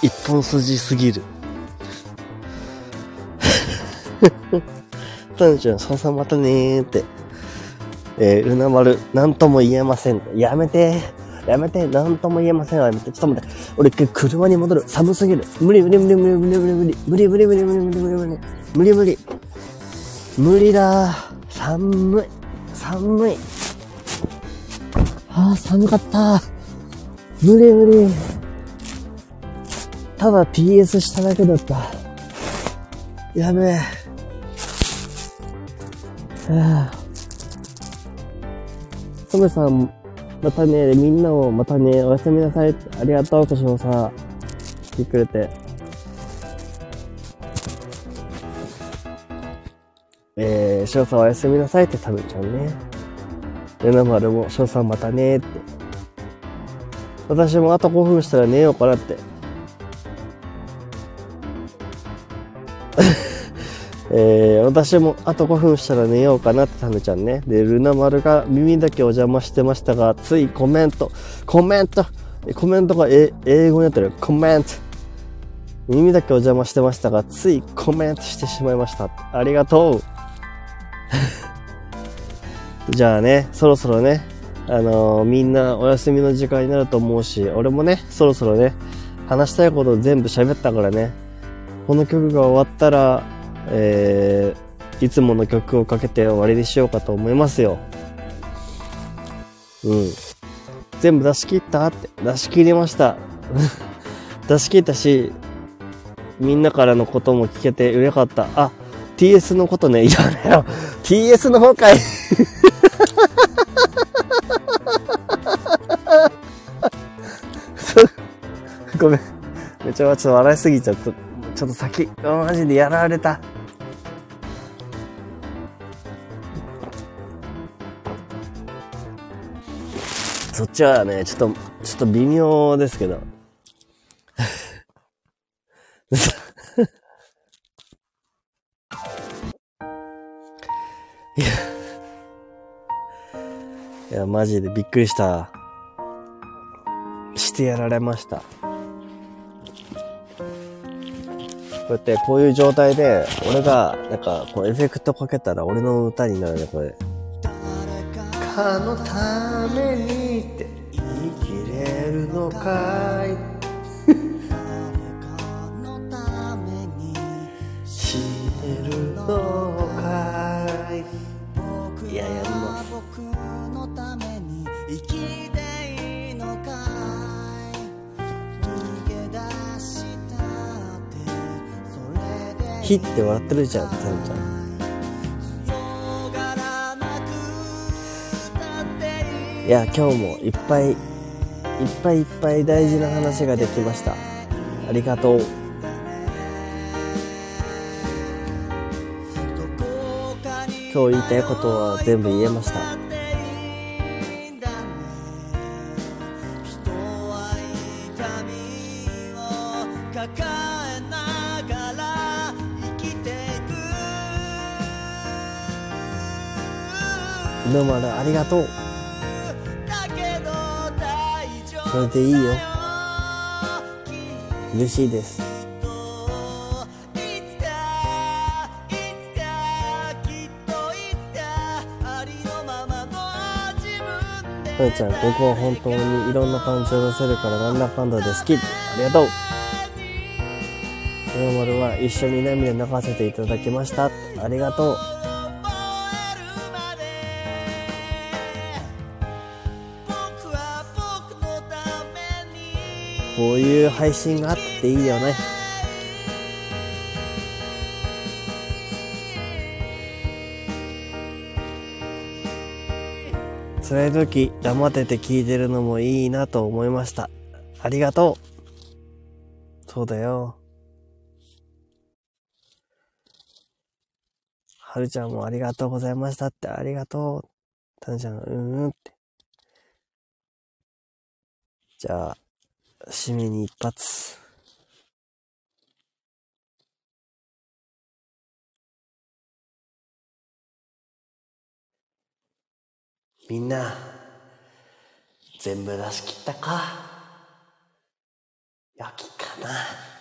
一本筋すぎる。タンちゃん、翔さんまたねーって。えー、ルナ丸、なんとも言えません。やめて。やめて。なんとも言えません。やめて。ちょっと待って。俺一回車に戻る。寒すぎる。無理無理無理無理無理無理無理無理無理無理無理無理無理無理無理無理無理だ。寒い。寒い。ああ、寒かった。無理無理。ただ TS しただけだった。やべえ。はあトメさん、またね、みんなもまたね、おやすみなさい。ありがとう、こしもさ。来てくれて。えー、翔さんおやすみなさいって食べちゃうね。レナ丸も、翔さんまたねって。私もあと5分したら寝ようかなって。えー、私もあと5分したら寝ようかなってタヌちゃんね。で、ルナ丸が耳だけお邪魔してましたが、ついコメント、コメント、コメントが英語になってる。コメント。耳だけお邪魔してましたが、ついコメントしてしまいました。ありがとう。じゃあね、そろそろね、あのーみんなお休みの時間になると思うし、俺もね、そろそろね、話したいこと全部喋ったからね、この曲が終わったら、えー、いつもの曲をかけて終わりにしようかと思いますよ。うん。全部出し切ったって、出し切りました。出し切ったし、みんなからのことも聞けて嬉しかった。あ、TS のことね、いやねよ。TS の方かい。ごめん。めちゃめちゃ笑いすぎちゃった。ちょっと先、マジでやられた。そっちはね、ちょっと、ちょっと微妙ですけど。いや、いや、マジでびっくりした。してやられました。こうやって、こういう状態で、俺が、なんか、こう、エフェクトかけたら俺の歌になるね、これ。かのためにかい知ってるのかい？いややりますひって笑ってるじゃんちゃん。いや、今日もいっぱい、いっぱいいっぱい大事な話ができました。ありがとう。今日言いたいことは全部言えました。どうもありがとう。それでいいよ。嬉しいです。ふーちゃん、ここは本当にいろんな感情を出せるからなんだかんだで好き。ありがとう。日の丸は一緒に涙流せていただきました。ありがとう。こういう配信があっていいよね。辛い時黙ってて聞いてるのもいいなと思いました。ありがとう。そうだよ。はるちゃんもありがとうございましたってありがとう。たんちゃん、うんうんって。じゃあ、締めに一発。みんな、全部出し切ったか？焼きかな？